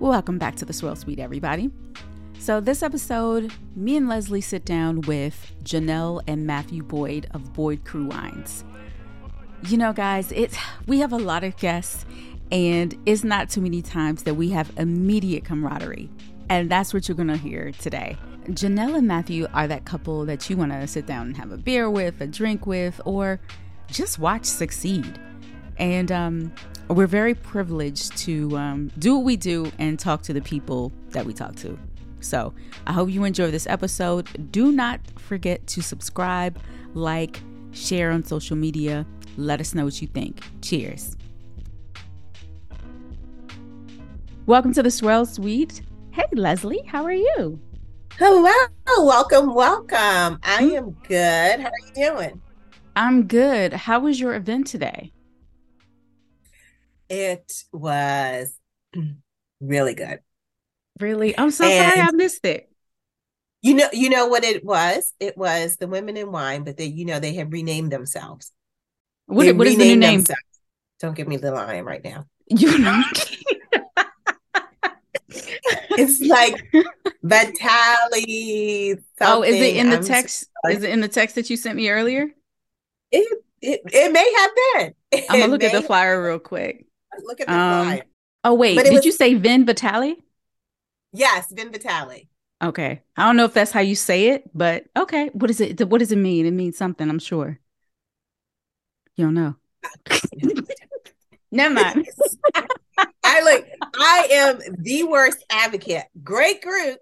Welcome back to the Swirl Suite, everybody. So, this episode, me and Leslie sit down with Jonll and Matthew Boyd of Boyd Cru Wines. You know, guys, it's we have a lot of guests, and it's not too many times that we have immediate camaraderie. And that's what you're gonna hear today. Jonll and Matthew are that couple that you wanna sit down and have a beer with, a drink with, or just watch succeed. And um, we're very privileged to um, do what we do and talk to the people that we talk to. So I hope you enjoy this episode. Do not forget to subscribe, like, share on social media. Let us know what you think. Cheers. Welcome to the Swirl Suite. Hey, Leslie, how are you? Hello, welcome, welcome. I am good. How are you doing? I'm good. How was your event today? It was really good. Really? I'm so and sorry I missed it. You know, you know what it was? It was the women in wine, but they, you know, they have renamed themselves. What, what is the new name? Themselves. Don't give me the lion right now. You know. it's like Vitali. Oh, is it in the I'm text? Sorry. Is it in the text that you sent me earlier? It it, it may have been. I'm gonna look at the flyer real quick. Look at the um. Oh wait, did was, you say Vin Vitali? Yes, Vin Vitali. Okay. I don't know if that's how you say it, but okay. What is it? What does it mean? It means something, I'm sure. You don't know. Never mind. I look, I am the worst advocate. Great group.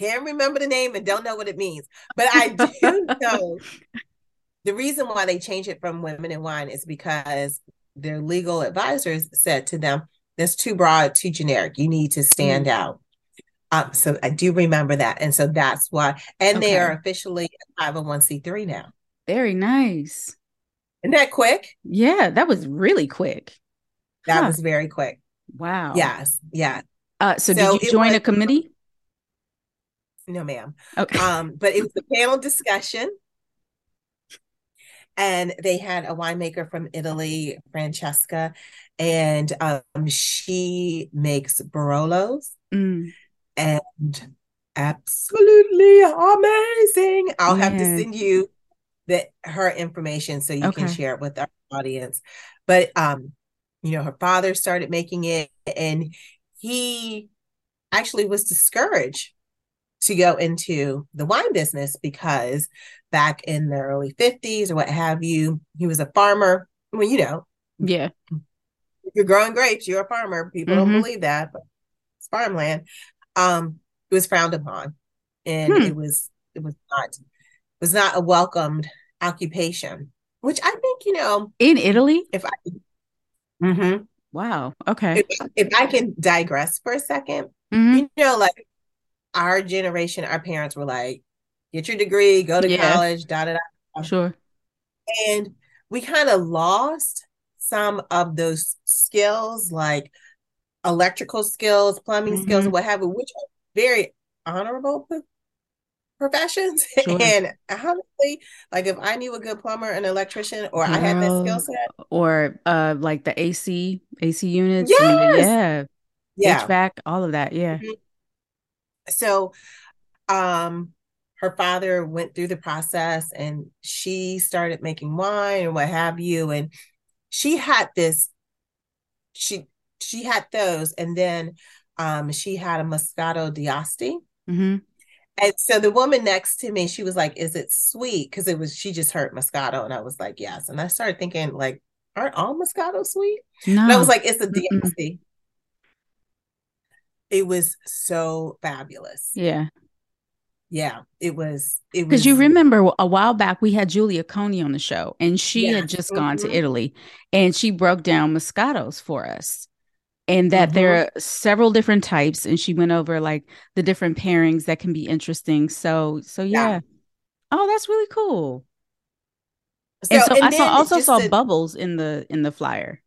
Can't remember the name and don't know what it means. But I do know the reason why they changed it from women in wine is because their legal advisors said to them, that's too broad, too generic. You need to stand mm-hmm. out. Um, so I do remember that. And so that's why, and okay. they are officially 501c3 now. Very nice. Isn't that quick? Yeah, that was really quick. That huh. was very quick. Wow. Yes. Yeah. Uh, so, so did you join was, a committee? No, ma'am. Okay. Um, but it was a panel discussion. And they had a winemaker from Italy, Francesca, and um, she makes Barolos. Mm and absolutely amazing. I'll have to send you the her information so you okay. can share it with our audience. But um, you know, her father started making it and he actually was discouraged to go into the wine business because back in the early 50s or what have you, he was a farmer. Well, you know, yeah. If you're growing grapes, you're a farmer. People mm-hmm. don't believe that, but it's farmland um, it was frowned upon, and hmm. it was it was not it was not a welcomed occupation. Which I think you know in Italy. If I, mm-hmm. wow, okay. If, if, I can digress for a 2nd mm-hmm. you know, like our generation, our parents were like, "Get your degree, go to yeah. college, da da da." Sure. And we kind of lost some of those skills, like electrical skills, plumbing mm-hmm. skills, what have you, which are very honorable professions. Sure. and honestly, like if I knew a good plumber, an electrician, or Girl, I had that skill set, or uh, like the AC AC units, yes! yeah, yeah, HVAC, all of that, yeah. Mm-hmm. So, um, her father went through the process, and she started making wine and what have you, and she had this. She she had those, and then um, she had a Moscato d'Asti. Mm-hmm. And so the woman next to me, she was like, "Is it sweet?" Because it was she just heard Moscato, and I was like, "Yes." And I started thinking, like, aren't all Moscato sweet? No. And I was like, "It's a d'Asti." It was so fabulous. Yeah. Yeah, it was. It because you remember a while back we had Julia Coney on the show, and she yes. had just gone mm-hmm. to Italy, and she broke down Moscatos for us and that mm-hmm. there are several different types and she went over like the different pairings that can be interesting so so yeah, yeah. oh that's really cool so, and so and i saw also saw a, bubbles in the in the flyer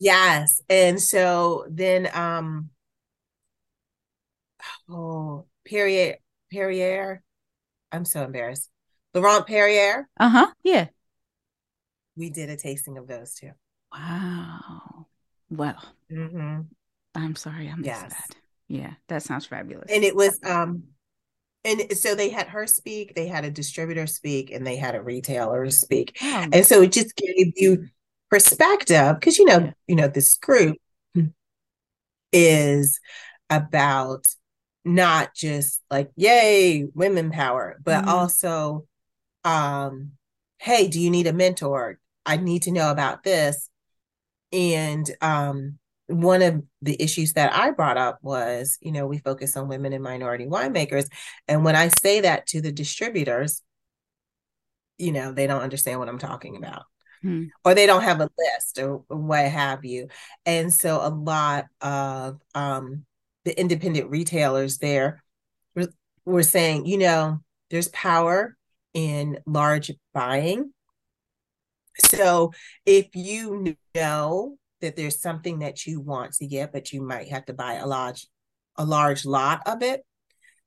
yes and so then um oh perrier perrier i'm so embarrassed laurent perrier uh-huh yeah we did a tasting of those too wow well, mm-hmm. I'm sorry, I missed yes. that. Yeah, that sounds fabulous. And it was um and so they had her speak, they had a distributor speak, and they had a retailer speak. Oh. And so it just gave you perspective because you know, yeah. you know, this group is about not just like yay women power but mm-hmm. also um hey do you need a mentor i need to know about this and um one of the issues that I brought up was, you know, we focus on women and minority winemakers. And when I say that to the distributors, you know, they don't understand what I'm talking about. Hmm. Or they don't have a list or what have you. And so a lot of um, the independent retailers there were, were saying, you know, there's power in large buying. So if you know that there's something that you want to get, but you might have to buy a large, a large lot of it,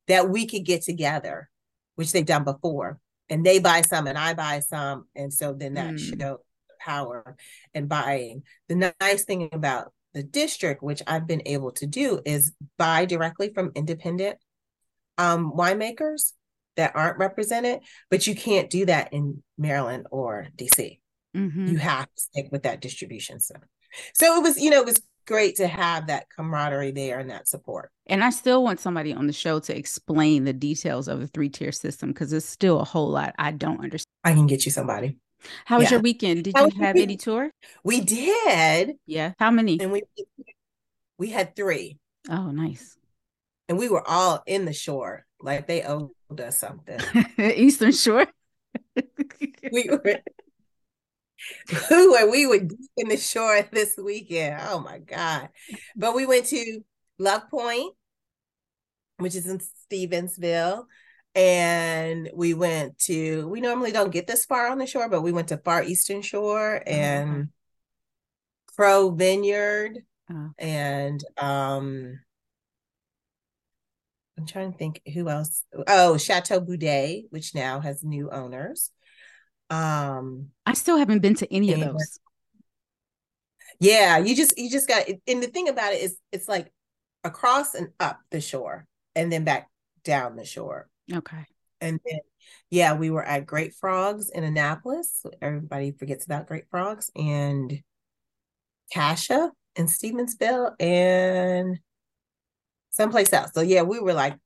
that we could get together, which they've done before. And they buy some and I buy some. And so then that mm. show power and buying. The nice thing about the district, which I've been able to do, is buy directly from independent um, winemakers that aren't represented, but you can't do that in Maryland or DC. Mm-hmm. You have to stick with that distribution center. So it was, you know, it was great to have that camaraderie there and that support. And I still want somebody on the show to explain the details of the three tier system because it's still a whole lot I don't understand. I can get you somebody. How was yeah. your weekend? Did How you have any tour? We did. Yeah. How many? And we we had three. Oh, nice. And we were all in the shore, like they owed us something. Eastern Shore. we were who we were in the shore this weekend. Oh my God. But we went to Love Point, which is in Stevensville. And we went to, we normally don't get this far on the shore, but we went to Far Eastern Shore and mm-hmm. Crow Vineyard. Oh. And um I'm trying to think who else. Oh, Chateau Bu-De, which now has new owners. Um, I still haven't been to any of those. Yeah, you just you just got and the thing about it is it's like across and up the shore and then back down the shore. Okay. And then yeah, we were at Great Frogs in Annapolis. Everybody forgets about Great Frogs and Cascia in Stevensville and someplace else. So yeah, we were like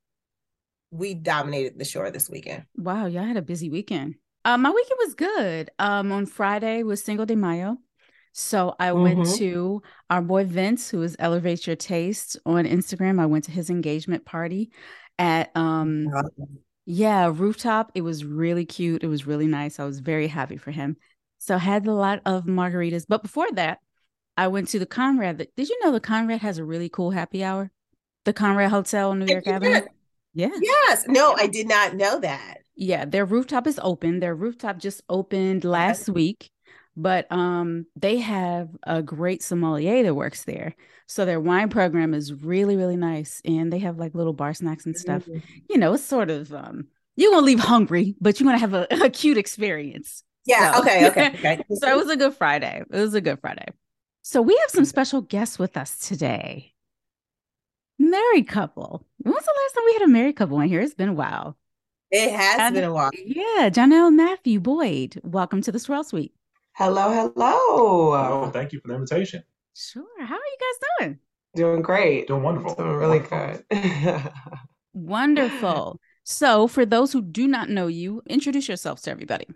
we dominated the shore this weekend. Wow, y'all had a busy weekend. Uh, my weekend was good. Um, on Friday was Cinco de Mayo. So I mm-hmm. went to our boy Vince, who is Elevate Your Taste on Instagram. I went to his engagement party at um yeah, rooftop. It was really cute. It was really nice. I was very happy for him. So I had a lot of margaritas. But before that, I went to the Conrad. Did you know the Conrad has a really cool happy hour? The Conrad Hotel New York Avenue. Yeah. Yes. No, I did not know that. Yeah, their rooftop is open. Their rooftop just opened last week, but um they have a great sommelier that works there. So their wine program is really really nice and they have like little bar snacks and stuff. Mm-hmm. You know, it's sort of um you're going to leave hungry, but you're going to have a, a, cute experience. Yeah, so. okay, okay, okay. so it was a good Friday. It was a good Friday. So we have some special guests with us today. Married couple. When was the last time we had a married couple in here? It's been a while. It has been a while. Yeah, Jonll Matthew Boyd. Welcome to the Swirl Suite. Hello, hello. Hello, thank you for the invitation. Sure. How are you guys doing? Doing great. Doing wonderful. Doing really wonderful. good. wonderful. So, for those who do not know you, introduce yourselves to everybody.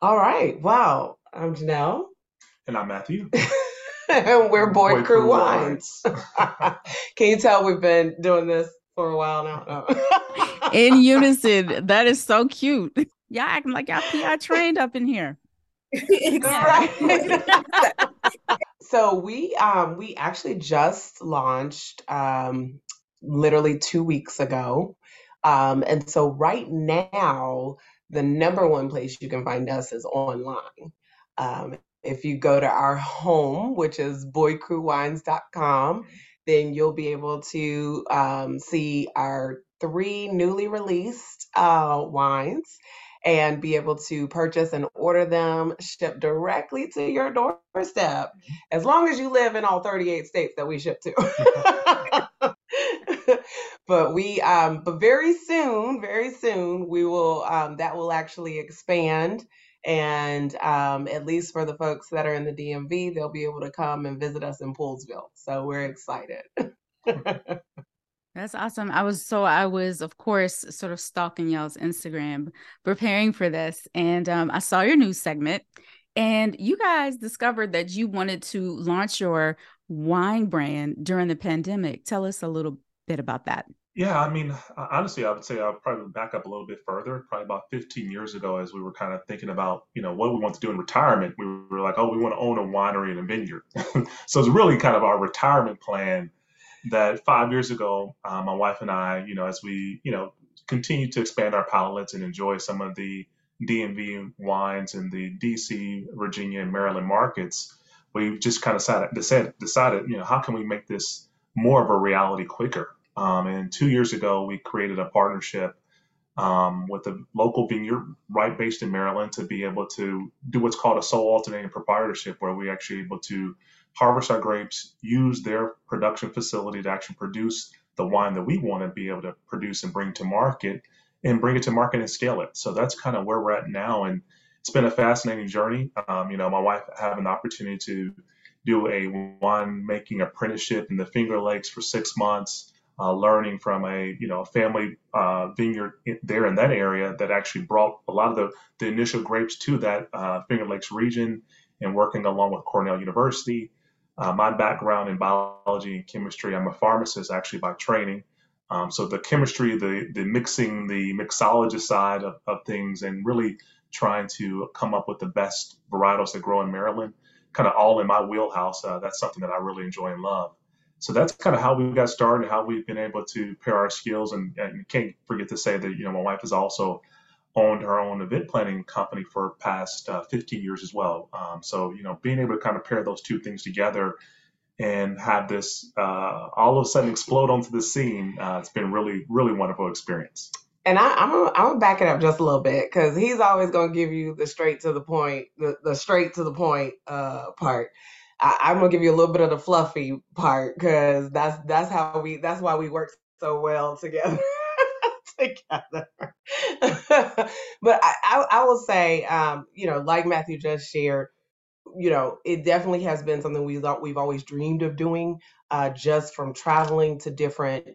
All right. Wow. I'm Jonll. And I'm Matthew. and we're Boy, Boyd Cru, Cru Wines. Wines. Can you tell we've been doing this for a while now. No. in unison. That is so cute. Y'all acting like y'all PR trained up in here. so we um we actually just launched um literally two weeks ago. Um and so right now the number one place you can find us is online. Um if you go to our home, which is boydcruwines.com, then you'll be able to um, see our three newly released uh, wines. And be able to purchase and order them shipped directly to your doorstep as long as you live in all 38 states that we ship to. but we um but very soon, very soon we will um that will actually expand and um, at least for the folks that are in the DMV, they'll be able to come and visit us in Poolesville. So we're excited. That's awesome. I was so I was of course sort of stalking y'all's Instagram, preparing for this, and um, I saw your news segment, and you guys discovered that you wanted to launch your wine brand during the pandemic. Tell us a little bit about that. Yeah, I mean, honestly, I would say I'll probably back up a little bit further. Probably about 15 years ago, as we were kind of thinking about, you know, what we want to do in retirement, we were like, oh, we want to own a winery and a vineyard. so it's really kind of our retirement plan that five years ago, uh, my wife and I, you know, as we, you know, continue to expand our palates and enjoy some of the DMV wines in the DC, Virginia, and Maryland markets, we just kind of decided, decided, you know, how can we make this more of a reality quicker? Um, and two years ago, we created a partnership um, with a local vineyard right based in Maryland to be able to do what's called a sole alternating proprietorship, where we actually able to harvest our grapes, use their production facility to actually produce the wine that we want to be able to produce and bring to market and bring it to market and scale it. So that's kind of where we're at now. And it's been a fascinating journey. Um, you know, my wife had an opportunity to do a wine making apprenticeship in the Finger Lakes for six months, uh, learning from a you know family uh, vineyard there in that area that actually brought a lot of the, the initial grapes to that uh, Finger Lakes region, and working along with Cornell University. Uh, my background in biology and chemistry, I'm a pharmacist actually by training. Um, so the chemistry, the the mixing, the mixologist side of, of things, and really trying to come up with the best varietals that grow in Maryland, kind of all in my wheelhouse. Uh, that's something that I really enjoy and love. So that's kind of how we got started, how we've been able to pair our skills, and, and can't forget to say that you know my wife is also owned her own event planning company for past uh, 15 years as well. Um, so you know, being able to kind of pair those two things together and have this uh, all of a sudden explode onto the scene, uh, it's been really, really wonderful experience. And I, am gonna, I'm back it up just a little bit because he's always gonna give you the straight to the point, the, the straight to the point uh, part. I, am gonna give you a little bit of the fluffy part because that's that's how we that's why we work so well together. together. but I, I, I, will say, um, you know, like Matthew just shared, you know, it definitely has been something we thought we've always dreamed of doing, uh, just from traveling to different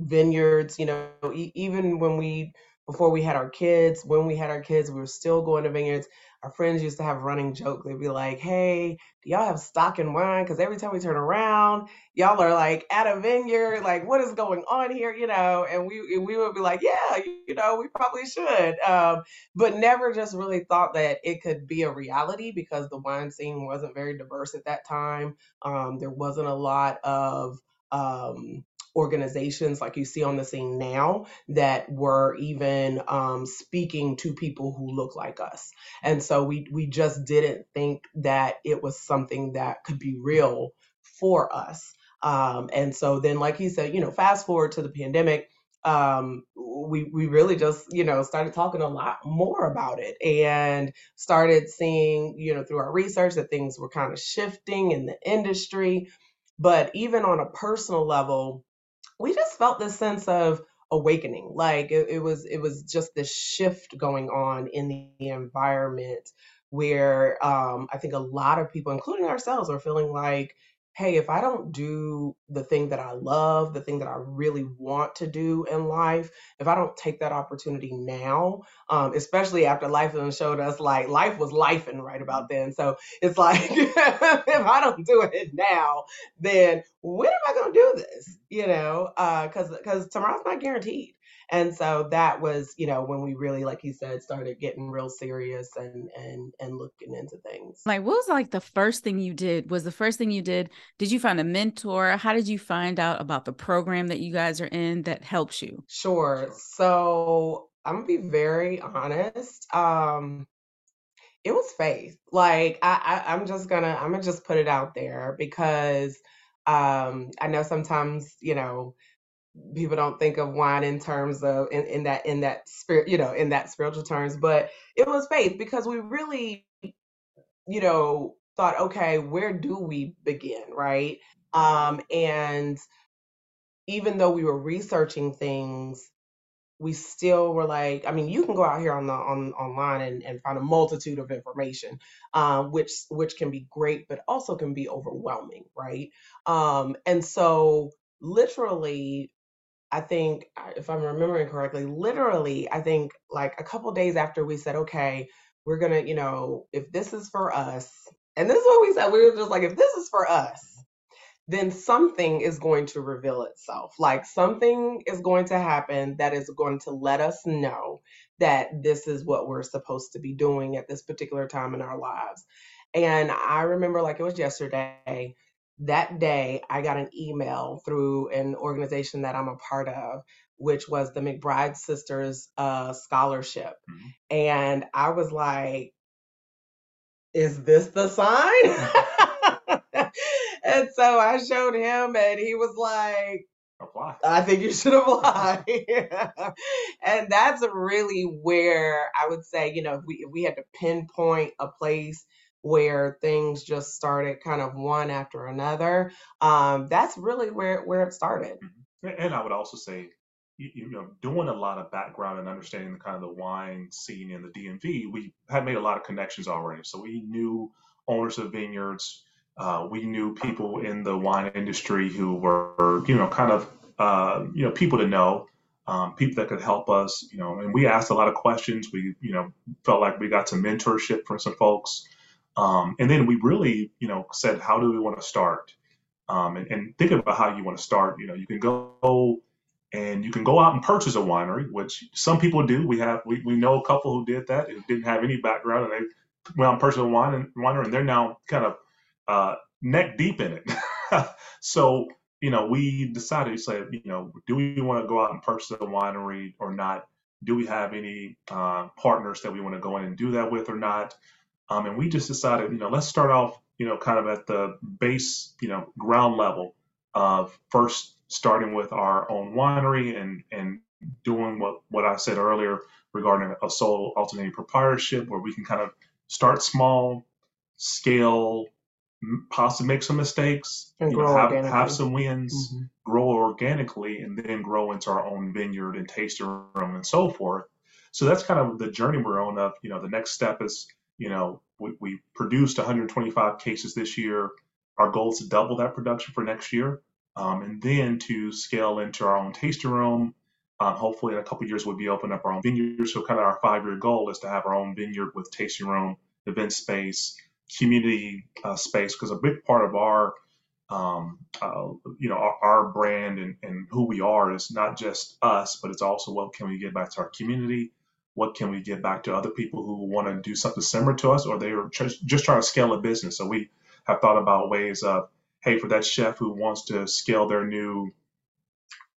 vineyards. You know, e- even when we before we had our kids, when we had our kids, we were still going to vineyards our friends used to have a running joke. They'd be like, "Hey, do y'all have stock in wine? Because every time we turn around, y'all are like at a vineyard. Like, what is going on here? You know?" And we we would be like, "Yeah, you know, we probably should," um, but never just really thought that it could be a reality because the wine scene wasn't very diverse at that time. Um, there wasn't a lot of um, organizations like you see on the scene now that were even um, speaking to people who look like us. And so we we just didn't think that it was something that could be real for us. Um, and so then, like he said, you know, fast forward to the pandemic, um, we we really just you know started talking a lot more about it and started seeing you know through our research that things were kind of shifting in the industry. But even on a personal level, we just felt this sense of awakening like it, it was it was just this shift going on in the environment where um, i think a lot of people including ourselves are feeling like hey, if I don't do the thing that I love, the thing that I really want to do in life, if I don't take that opportunity now, um, especially after life and showed us like life was life and right about then. So it's like if I don't do it now, then when am I going to do this? You know, because uh, because tomorrow's not guaranteed. And so that was, you know, when we really, like you said, started getting real serious and and and looking into things. Like, what was like the first thing you did? Was the first thing you did? Did you find a mentor? How did you find out about the program that you guys are in that helps you? Sure. So I'm gonna be very honest. Um, it was faith. Like I, I I'm just gonna I'm gonna just put it out there because um I know sometimes you know people don't think of wine in terms of in, in that in that spirit you know in that spiritual terms but it was faith because we really you know thought okay where do we begin right um and even though we were researching things we still were like, I mean, you can go out here on the on online and, and find a multitude of information, um, which which can be great, but also can be overwhelming, right? Um, and so literally, I think uh, if I'm remembering correctly, literally, I think like a couple days after we said, okay, we're gonna, you know, if this is for us, and this is what we said, we were just like, if this is for us, then something is going to reveal itself. Like something is going to happen that is going to let us know that this is what we're supposed to be doing at this particular time in our lives. And I remember like it was yesterday. That day, I got an email through an organization that I'm a part of, which was the McBride Sisters uh, Scholarship. Mm-hmm. And I was like, is this the sign? and so I showed him, and he was like, apply. I think you should apply. and that's really where I would say, you know, if we if we had to pinpoint a place where things just started kind of one after another, um, that's really where where it started. Mm-hmm. And I would also say, you, know, doing a lot of background and understanding the kind of the wine scene in the DMV, we had made a lot of connections already. So we knew owners of vineyards uh, we knew people in the wine industry who were, you know, kind of, uh, you know, people to know, um, people that could help us, you know, and we asked a lot of questions. We, you know, felt like we got some mentorship from some folks. Um, and then we really, you know, said, how do we want to start? Um, and, and thinking about how you want to start, you know, you can go and you can go out and purchase a winery, which some people do. We have, we, we know a couple who did that and didn't have any background and they went out and purchased a wine and winery and they're now kind of uh, neck deep in it. so, you know, we decided to say, you know, do we want to go out and purchase a winery or not? Do we have any uh, partners that we want to go in and do that with or not? Um, and we just decided, you know, let's start off, you know, kind of at the base, you know, ground level of first starting with our own winery and and doing what what I said earlier regarding a sole alternating proprietorship, where we can kind of start small, scale, possibly make some mistakes, and grow know, have, have some wins, mm-hmm. grow organically, and then grow into our own vineyard and tasting room and so forth. So that's kind of the journey we're on. Of you know, the next step is you know we, we produced 125 cases this year. Our goal is to double that production for next year, um, and then to scale into our own tasting room. Um, hopefully, in a couple years, we'll be opening up our own vineyard. So, kind of our five-year goal is to have our own vineyard with tasting room, event space, community uh, space because a big part of our um, uh, you know our, our brand and, and, who we are is not just us but it's also what can we get back to our community what can we get back to other people who want to do something similar to us or they are just, just trying to scale a business so we have thought about ways of hey for that chef who wants to scale their new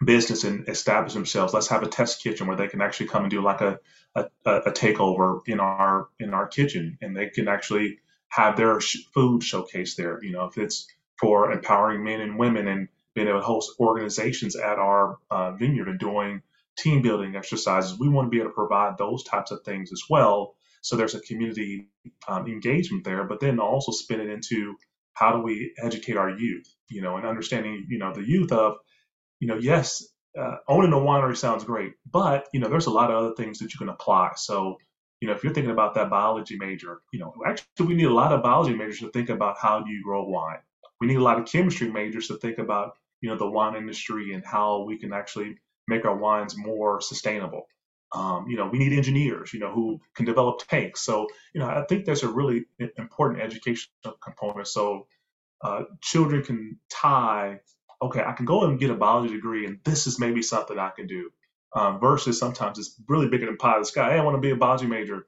business and establish themselves let's have a test kitchen where they can actually come and do like a, a, a takeover in our in our kitchen and they can actually have their sh- food showcase there. You know, if it's for empowering men and women and being able to host organizations at our uh, vineyard and doing team building exercises, we want to be able to provide those types of things as well. So there's a community um, engagement there, but then also spin it into how do we educate our youth, you know, and understanding, you know, the youth of, you know, yes, uh, owning a winery sounds great, but you know, there's a lot of other things that you can apply. So you know, if you're thinking about that biology major, you know, actually we need a lot of biology majors to think about how do you grow wine. We need a lot of chemistry majors to think about, you know, the wine industry and how we can actually make our wines more sustainable. Um, you know, we need engineers, you know, who can develop tanks. So, you know, I think there's a really important educational component. So uh, children can tie, okay, I can go and get a biology degree, and this is maybe something I can do um, versus sometimes it's really bigger than pie in the sky. Hey, I want to be a biology major,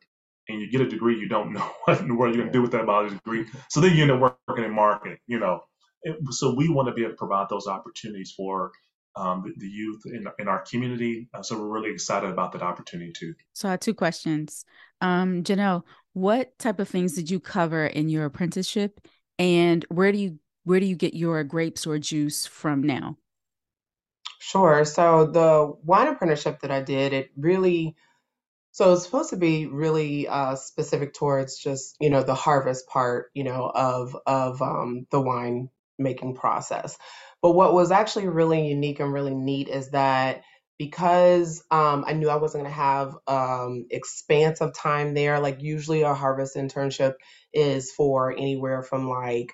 and you get a degree, you don't know what in the world you're going to do with that biology degree. So then you end up working in marketing, you know. So we want to be able to provide those opportunities for um, the, the, youth in, in our community. Uh, so we're really excited about that opportunity too. So I have two questions. Um, Jonll, what type of things did you cover in your apprenticeship, and where do you where do you get your grapes or juice from now? Sure. So the wine apprenticeship that I did, it really so it's supposed to be really uh, specific towards just you know the harvest part, you know, of of um, the wine making process. But what was actually really unique and really neat is that because um, I knew I wasn't going to have um, expansive time there, like usually a harvest internship is for anywhere from like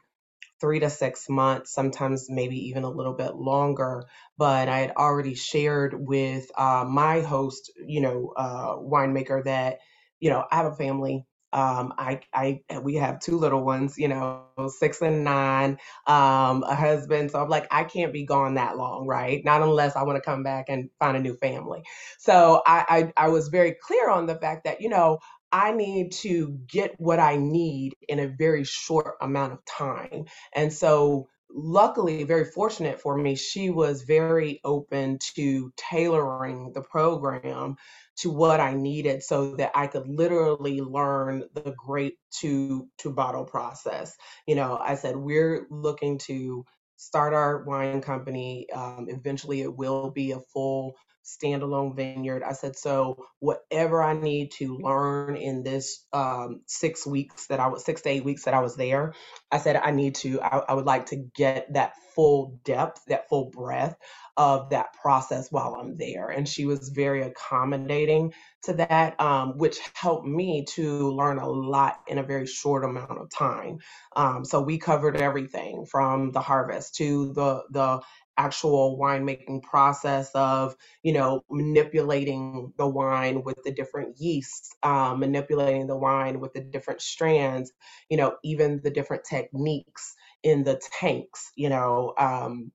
three to six months, sometimes maybe even a little bit longer. But I had already shared with uh, my host, you know, uh, winemaker that, you know, I have a family. Um, I, I, we have two little ones, you know, six and nine, um, a husband. So I'm like, I can't be gone that long, right? Not unless I want to come back and find a new family. So I, I, I was very clear on the fact that, you know, I need to get what I need in a very short amount of time. And so, luckily, very fortunate for me, she was very open to tailoring the program to what I needed so that I could literally learn the grape to to bottle process. You know, I said we're looking to start our wine company. Um, eventually, it will be a full standalone vineyard. I said, so whatever I need to learn in this um, six weeks that I was six to eight weeks that I was there, I said I need to. I, I would like to get that full depth, that full breadth of that process while I'm there. And she was very accommodating to that, um, which helped me to learn a lot in a very short amount of time. Um, so we covered everything from the harvest to the the actual winemaking process of you know manipulating the wine with the different yeasts um, manipulating the wine with the different strands you know even the different techniques in the tanks you know um,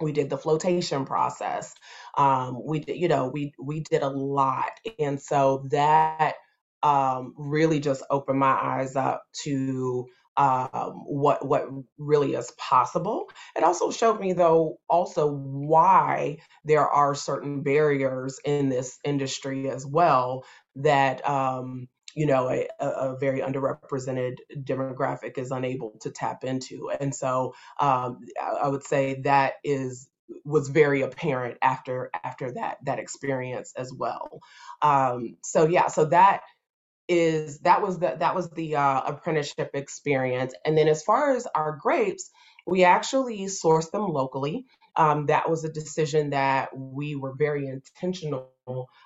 we did the flotation process. Um, we did you know we we did a lot. And so that um, really just opened my eyes up to um, what what really is possible. It also showed me though also why there are certain barriers in this industry as well that um, you know a, a, very underrepresented demographic is unable to tap into and so um, i would say that is was very apparent after after that that experience as well um, so yeah so that is that was the that was the uh, apprenticeship experience and then as far as our grapes we actually sourced them locally um, that was a decision that we were very intentional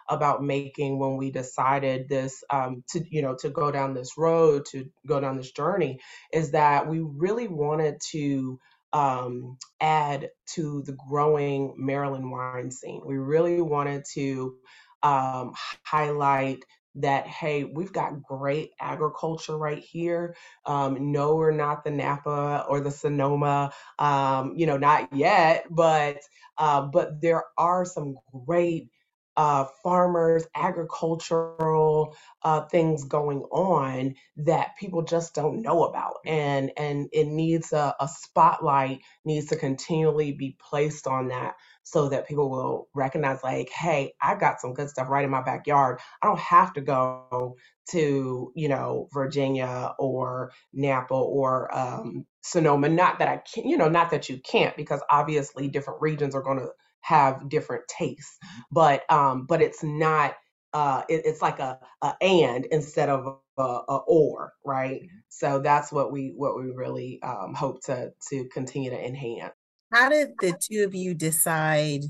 about making when we decided this um, to you know to go down this road to go down this journey is that we really wanted to um, add to the growing Maryland wine scene. We really wanted to um, highlight that hey we've got great agriculture right here um, no we're not the napa or the sonoma um, you know not yet but uh, but there are some great uh, farmers, agricultural uh, things going on that people just don't know about, and and it needs a, a spotlight needs to continually be placed on that so that people will recognize like hey i got some good stuff right in my backyard. I don't have to go to you know virginia or napa or um, sonoma. Not that i can you know not that you can't because obviously different regions are going to have different tastes mm-hmm. but um but it's not uh it, it's like a, a and instead of a, a or right mm-hmm. so that's what we what we really um hope to to continue to enhance how did the two of you decide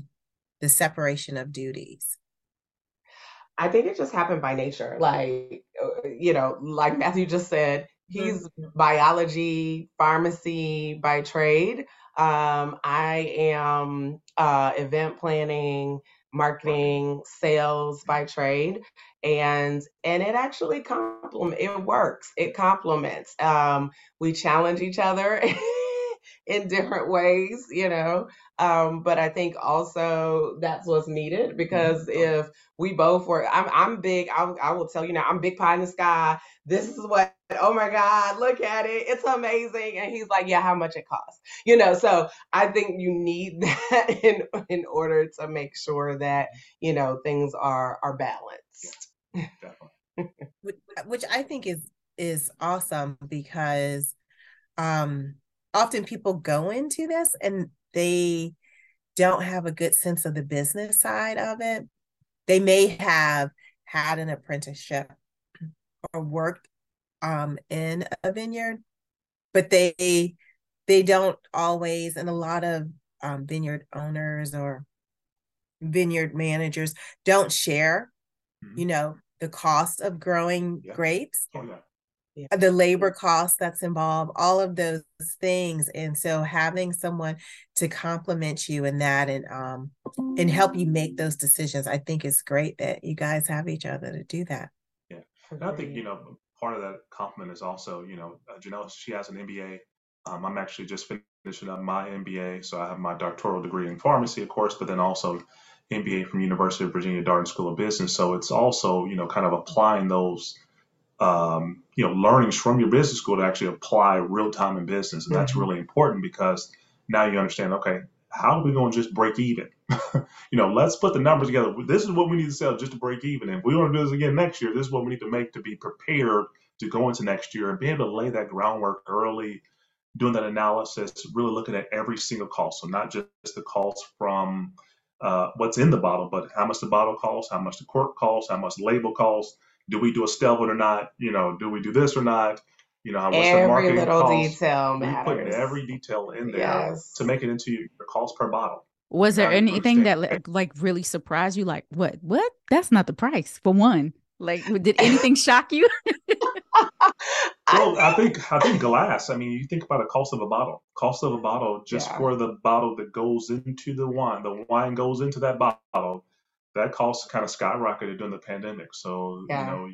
the separation of duties? I think it just happened by nature. Like, uh, you know, like Matthew just said, he's mm-hmm. biology, pharmacy by trade. Um, I am uh, event planning, marketing, sales by trade, and and it actually complement. It works. It complements. Um, we challenge each other. in different ways, you know. Um, but I think also that's what's needed mm-hmm. because if we both were, I'm, I'm big, I, I will tell you now, I'm big pie in the sky. This is what, oh my God, look at it. It's amazing. And he's like, yeah, how much it costs, you know? So I think you need that in, in order to make sure that, you know, things are, are balanced. which I think is, is awesome because, um, often people go into this and they don't have a good sense of the business side of it. They may have had an apprenticeship or worked um, in a vineyard, but they they don't always, and a lot of um, vineyard owners or vineyard managers don't share, mm-hmm. you know, the cost of growing yeah. grapes. Oh, yeah. Yeah. the labor cost that's involved all of those things and so having someone to complement you in that and um and help you make those decisions i think is great that you guys have each other to do that yeah and i think you know part of that compliment is also you know uh, jonll she has an mba um, i'm actually just finishing up my mba so i have my doctoral degree in pharmacy of course but then also MBA from University of Virginia Darden School of Business. So it's also, you know, kind of applying those, um, you know, learnings from your business school to actually apply real time in business. And mm-hmm. that's really important because now you understand, okay, how are we going to just break even? you know, let's put the numbers together. This is what we need to sell just to break even. And if we want to do this again next year, this is what we need to make to be prepared to go into next year and be able to lay that groundwork early, doing that analysis, really looking at every single cost. So not just the cost from uh, what's in the bottle, but how much the bottle costs, how much the cork costs, how much label costs. Do we do a stelvin or not? You know, do we do this or not? You know, what's every the marketing little cost? detail we matters. put every detail in there yes. to make it into your cost per bottle. Was there anything that like really surprised you? Like, what? What? That's not the price for one. Like, did anything shock you? well, I think I think glass. I mean, you think about the cost of a bottle. Cost of a bottle just yeah. for the bottle that goes into the wine. The wine goes into that bottle. That cost kind of skyrocketed during the pandemic. So yeah. you know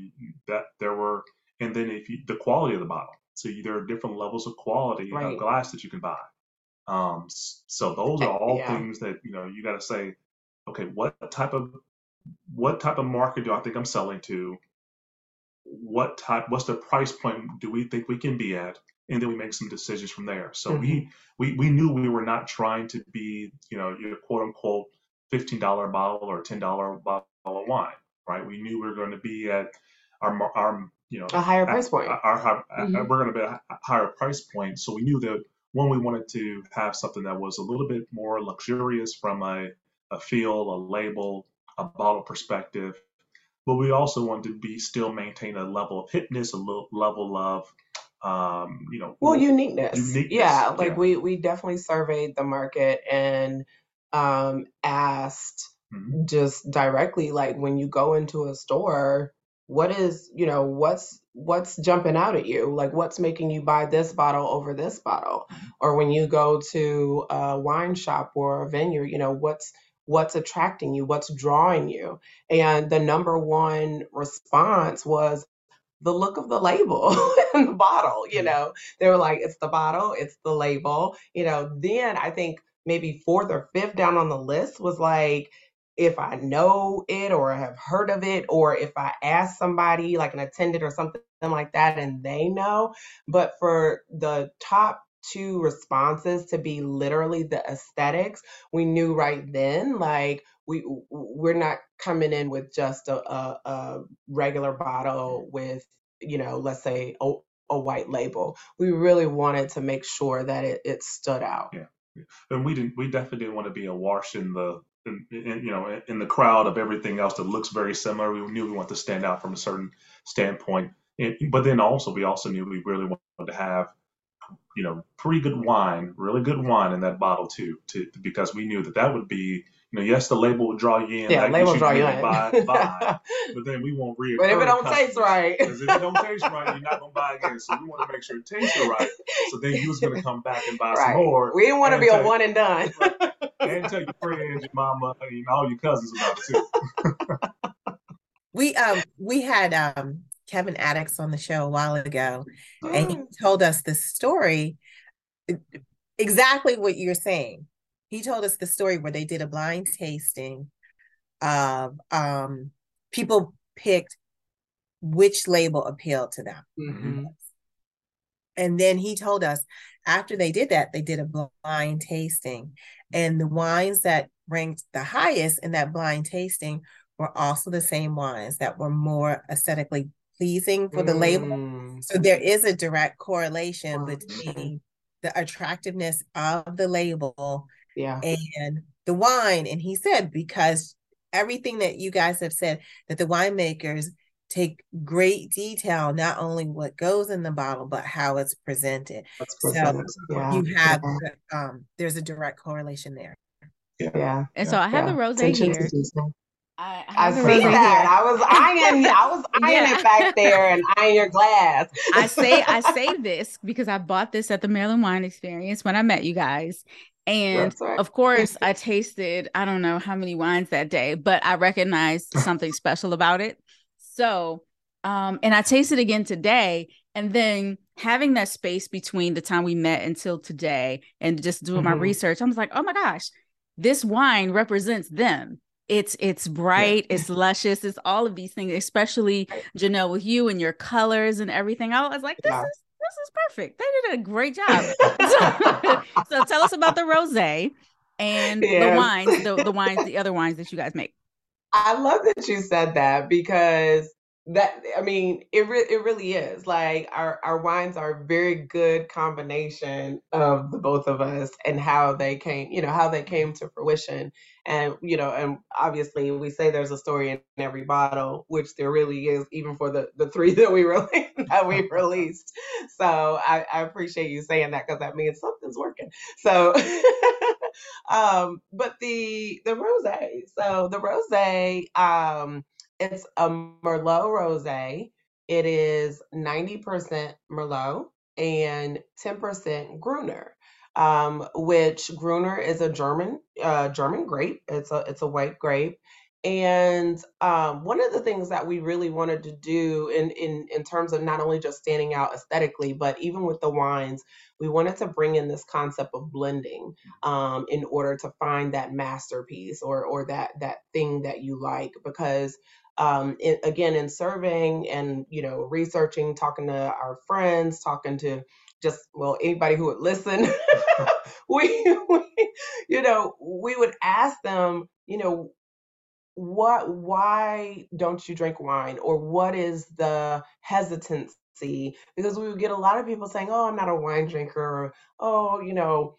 that there were, and then if you the quality of the bottle. So there are different levels of quality right. of glass that you can buy. Um, so those are all yeah. things that you know you got to say. Okay, what type of what type of market do I think I'm selling to? What type, what's the price point do we think we can be at? And then we make some decisions from there. So mm-hmm. we, we, we knew we were not trying to be, you know, your quote unquote $15 bottle or $10 bottle of wine, right? We knew we were going to be at our, our, you know, a higher price point. Our, our, mm-hmm. we're going to be a higher price point. So we knew that one, we wanted to have something that was a little bit more luxurious from a, a feel, a label, a bottle perspective, but we also want to be still maintain a level of hipness, a level of um, you know, well, uniqueness. uniqueness. Yeah, like yeah. we we definitely surveyed the market and um, asked mm-hmm. just directly, like when you go into a store, what is you know what's what's jumping out at you like what's making you buy this bottle over this bottle or when you go to a wine shop or a vineyard you know what's what's attracting you, what's drawing you. And the number one response was the look of the label and the bottle, you mm. know. They were like, it's the bottle, it's the label. You know, then I think maybe fourth or fifth down on the list was like, if I know it or have heard of it, or if I ask somebody like an attendant or something like that and they know. But for the top two responses to be literally the aesthetics, we knew right then, like we we're not coming in with just a, a, a regular bottle with, you know, let's say a, a white label. We really wanted to make sure that it, it stood out. Yeah. And we didn't. We definitely didn't want to be a wash in the, in, you know, in the crowd of everything else that looks very similar. We knew we wanted to stand out from a certain standpoint. And, but then also, we also knew we really wanted to have you know, pretty good wine, really good wine in that bottle too, to because we knew that that would be, you know, yes, the label will draw you in. Yeah, like label draw you in. Buy, buy, but then we won't reoccur. But if it don't taste right, because if it don't taste right, you're not gonna buy again. So we want to make sure it tastes right. So then you was gonna come back and buy right. some more. We didn't want to be a one and done. Right. And tell your friends, your mama, and all your cousins about it too. we um we had um Kevin Atticks on the show a while ago, and he oh. told us the story exactly what you're saying. He told us the story where they did a blind tasting of um, people picked which label appealed to them. Mm-hmm. And then he told us after they did that, they did a blind tasting. And the wines that ranked the highest in that blind tasting were also the same wines that were more aesthetically pleasing for the mm. label. So there is a direct correlation between the attractiveness of the label yeah. and the wine, and he said because everything that you guys have said that the winemakers take great detail not only what goes in the bottle but how it's presented. presented. So yeah. you have yeah. um, there's a direct correlation there. Yeah. And so I have the rose here. I, I, I see that. Here. I was eyeing, I was eyeing yeah. it back there and eyeing your glass. I say, I say this because I bought this at the Maryland Wine Experience when I met you guys, and of course, I tasted I don't know how many wines that day, but I recognized something special about it. So, um, and I tasted again today, and then having that space between the time we met until today, and just doing mm-hmm. my research, I was like, oh my gosh, this wine represents them it's it's bright yeah. it's luscious it's all of these things especially Jonll with you and your colors and everything i was like this yeah. is this is perfect they did a great job so, so, tell us about the rose and yes. the wines the, the wines the other wines that you guys make i love that you said that because that I mean, it re- it really is like our our wines are a very good combination of the both of us and how they came, you know, how they came to fruition. And you know, and obviously we say there's a story in every bottle, which there really is, even for the the three that we really that we released. So I, I appreciate you saying that because that means something's working. So, um, but the the rose, so the rose, um it's a Merlot rosé. It is 90% Merlot and 10% Gruner, um, which Gruner is a German uh, German grape. It's a it's a white grape. And um, one of the things that we really wanted to do in, in in terms of not only just standing out aesthetically, but even with the wines, we wanted to bring in this concept of blending um, in order to find that masterpiece or or that that thing that you like. Because um, it, again in surveying and you know researching talking to our friends talking to just well anybody who would listen we, we you know we would ask them you know what why don't you drink wine? Or what is the hesitancy? Because we would get a lot of people saying oh i'm not a wine drinker. Or oh you know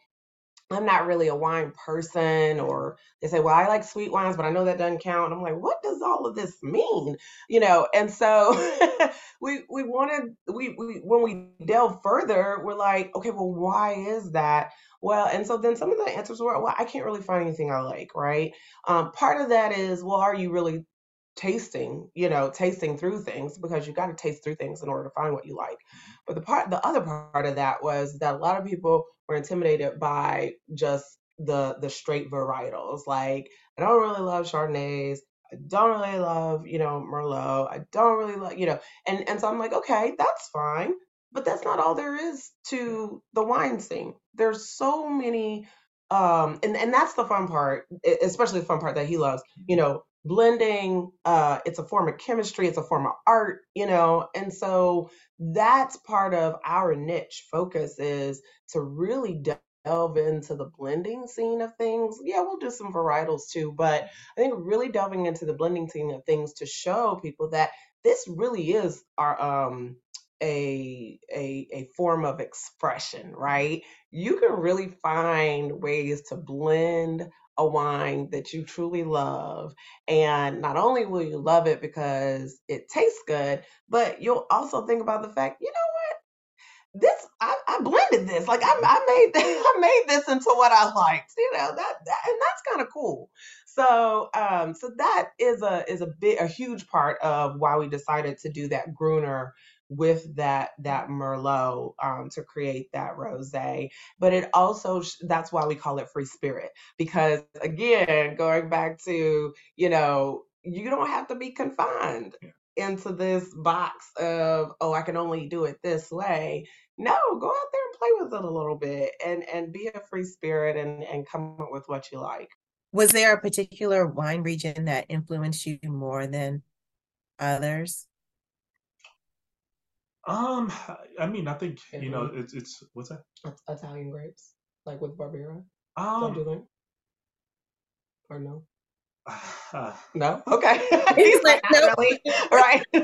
I'm not really a wine person, or they say, well, I like sweet wines, but I know that doesn't count. I'm like, what does all of this mean? You know, and so we we wanted we, we when we delve further, we're like, okay, well, why is that? Well, and so then some of the answers were, well, I can't really find anything I like, right? Um, part of that is, well, are you really tasting, you know, tasting through things because you got to taste through things in order to find what you like. But the part, the other part of that was that a lot of people were intimidated by just the the straight varietals. Like I don't really love Chardonnays. I don't really love, you know, Merlot. I don't really like, you know, and and so I'm like, okay, that's fine, but that's not all there is to the wine scene. There's so many um and and that's the fun part especially the fun part that he loves you know blending uh it's a form of chemistry it's a form of art you know? And so that's part of our niche focus is to really delve into the blending scene of things. Yeah we'll do some varietals too but i think really delving into the blending scene of things to show people that this really is our um a, a a form of expression right? You can really find ways to blend a wine that you truly love. And not only will you love it because it tastes good, but you'll also think about the fact, you know what? This I, I blended this. Like I, I made I made this into what I liked. You know that, that and that's kind of cool. So um so that is a is a big a huge part of why we decided to do that Gruner with that that merlot um, to create that rosé. But it also that's why we call it free spirit because again going back to you know you don't have to be confined into this box of oh i can only do it this way. No go out there and play with it a little bit and and be a free spirit and and come up with what you like. Was there a particular wine region that influenced you more than others um, I mean, I think you know, it's it's what's that? Italian grapes, like with Barbera. Um, do you Or no? Uh, no. Okay. He's like, no. Really? right.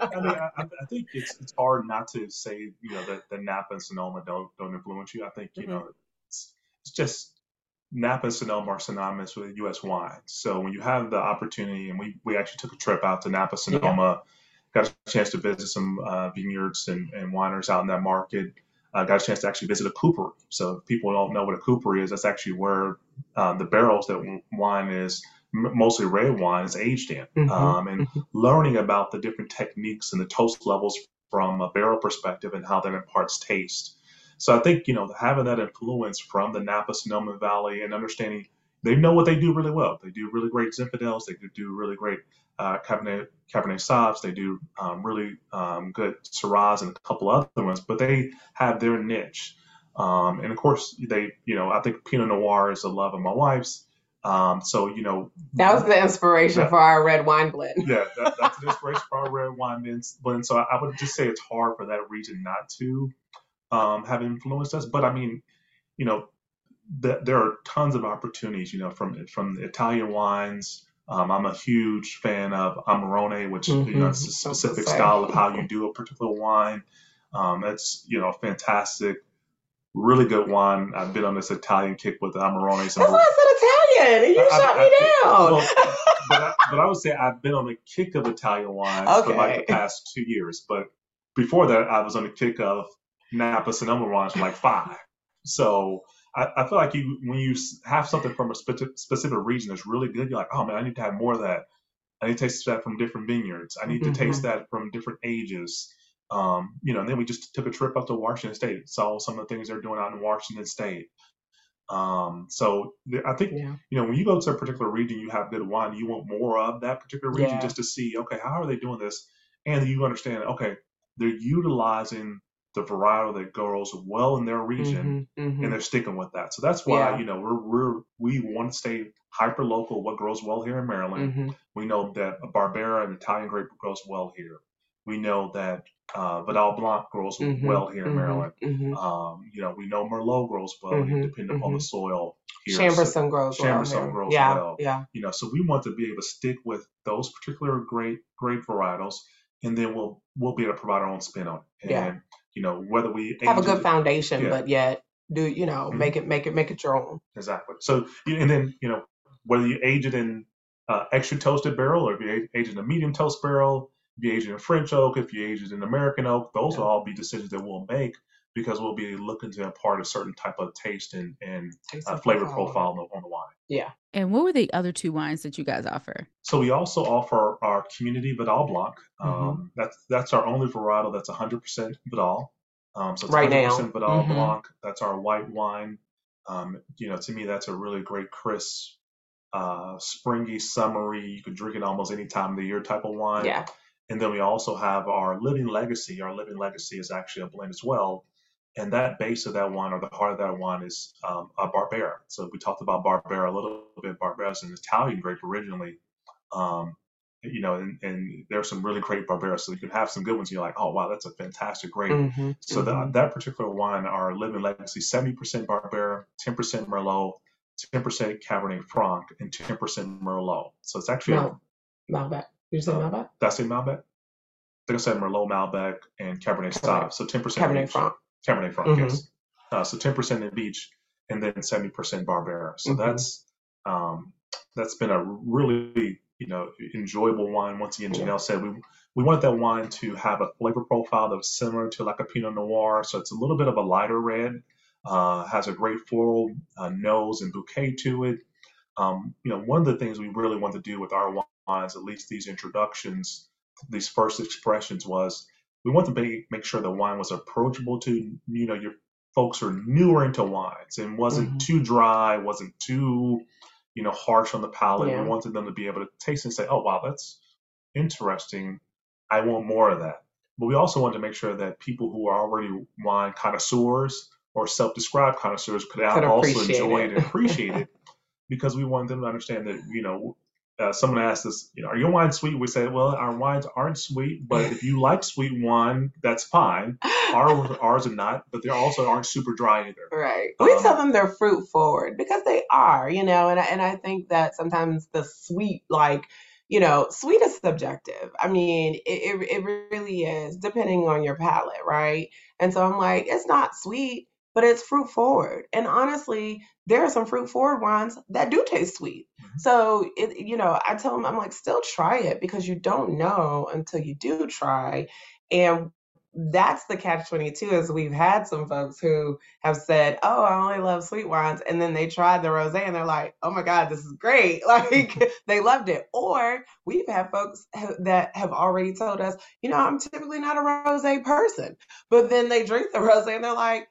I mean, I, I, think it's it's hard not to say you know that the Napa and Sonoma don't don't influence you. I think you mm-hmm. know it's, it's just Napa and Sonoma are synonymous with U.S. wine. So when you have the opportunity, and we, we actually took a trip out to Napa, Sonoma, yeah. Got a chance to visit some uh, vineyards and, and wineries out in that market. Uh, got a chance to actually visit a cooper. So if people don't know what a cooper is, that's actually where um, the barrels that wine is mostly red wine is aged in, mm-hmm. um, and mm-hmm. learning about the different techniques and the toast levels from a barrel perspective and how that imparts taste. So I think you know having that influence from the Napa Sonoma Valley and understanding they know what they do really well. They do really great Zinfandels. They do really great uh, Cabernet Cabernet Sauvs. They do um, really um, good Syrahs and a couple other ones, but they have their niche. Um, and of course, they you know I think Pinot Noir is a love of my wife's. Um, so you know that was the inspiration that, for our red wine blend. yeah, that, that's the inspiration for our red wine blend. So I, I would just say it's hard for that region not to um, have influenced us. But I mean, you know, th- there are tons of opportunities. You know, from from the Italian wines. Um, I'm a huge fan of Amarone, which mm-hmm. you know, it's a specific style of how you do a particular wine. Um, it's you know fantastic, really good wine. I've been on this Italian kick with Amarone. That's why I said Italian, and you I, shot I, me down. Well, but, I, but I would say I've been on the kick of Italian wines okay. for like the past two years. But before that, I was on the kick of Napa Sonoma wines for like five. So I, I, feel like you when you have something from a spe- specific region that's really good, you're like, oh man, I need to have more of that. I need to taste that from different vineyards. I need mm-hmm. to taste that from different ages. Um, you know, and then we just took a trip up to Washington State, saw some of the things they're doing out in Washington State. Um, so I think yeah. you know when you go to a particular region, you have good wine. You want more of that particular region yeah. just to see, okay, how are they doing this? And you understand, okay, they're utilizing the varietal that grows well in their region, mm-hmm, mm-hmm. and they're sticking with that. So that's why yeah. you know we're, we're we want to stay hyper local. What grows well here in Maryland? Mm-hmm. We know that a Barbera, an Italian grape, grows well here. We know that uh, Vidal Blanc grows mm-hmm, well here in mm-hmm, Maryland. Mm-hmm. Um, you know, we know Merlot grows well, depending upon the soil. Here. Chambourcin so, grows Chambourcin well. grows yeah, well. Yeah. You know, so we want to be able to stick with those particular great grape varietals, and then we'll we'll be able to provide our own spin on it. And, yeah you know whether we have a good foundation, yeah. but yet do you know mm-hmm. make it make it make it your own. Exactly. So and then you know whether you age it in uh, extra toasted barrel or if you age it in a medium toast barrel, if you age it in French oak, if you age it in American oak, those yeah. will all be decisions that we'll make because we'll be looking to impart a certain type of taste and, and uh, flavor profile on the, on the, wine. Yeah. And what were the other two wines that you guys offer? So we also offer our community Vidal Blanc. Mm-hmm. Um, that's that's our only varietal that's 100% Vidal. Um, so it's right 100% now. Vidal mm-hmm. Blanc. That's our white wine. Um, you know, to me, that's a really great, crisp, uh, springy, summery. You could drink it almost any time of the year type of wine. Yeah. And then we also have our Living Legacy. Our Living Legacy is actually a blend as well and that base of that wine or the heart of that wine is um, a Barbera. So we talked about Barbera a little bit. Barbera is an Italian grape originally, um, you know, and, and there's some really great Barbera. So you can have some good ones. You're like, oh wow, that's a fantastic grape. Mm-hmm, so mm-hmm. that particular wine, our Living Legacy, 70% Barbera, 10% Merlot, 10% Cabernet Franc, and 10% Merlot. So it's actually Mal- Malbec. Did you say uh, Malbec? Did I say Malbec? I think I said Merlot, Malbec, and Cabernet Sauvignon. So 10% Cabernet Franc. Cabernet Franc, mm-hmm. yes. Uh, so 10% in each, and then 70% Barbera. So mm-hmm. that's um, that's been a really you know enjoyable wine. Once again, Jonll said we we wanted that wine to have a flavor profile that was similar to like a Pinot Noir. So it's a little bit of a lighter red, uh, has a great floral uh, nose and bouquet to it. Um, you know, one of the things we really want to do with our wines, at least these introductions, these first expressions, was we want to be, make sure the wine was approachable to you know your folks who are newer into wines and wasn't mm-hmm. too dry, wasn't too you know harsh on the palate. Yeah. We wanted them to be able to taste and say, "Oh wow, that's interesting. I want more of that." But we also wanted to make sure that people who are already wine connoisseurs or self-described connoisseurs could, could also enjoy it. it and appreciate it because we want them to understand that you know uh, someone asked us, you know, are your wines sweet? We said, well, our wines aren't sweet, but if you like sweet wine, that's fine. Our, ours are not, but they also aren't super dry either. Right. We um, tell them they're fruit forward because they are, you know, and I, and I think that sometimes the sweet, like, you know, sweet is subjective. I mean, it, it, it really is, depending on your palate, right? And so I'm like, it's not sweet, but it's fruit forward. And honestly, there are some fruit forward wines that do taste sweet. Mm-hmm. So, it, you know, I tell them, I'm like, still try it because you don't know until you do try. And that's the catch 22 is we've had some folks who have said oh i only love sweet wines and then they tried the rosé and they're like oh my god this is great like they loved it or we've had folks that have already told us you know i'm typically not a rosé person but then they drink the rosé and they're like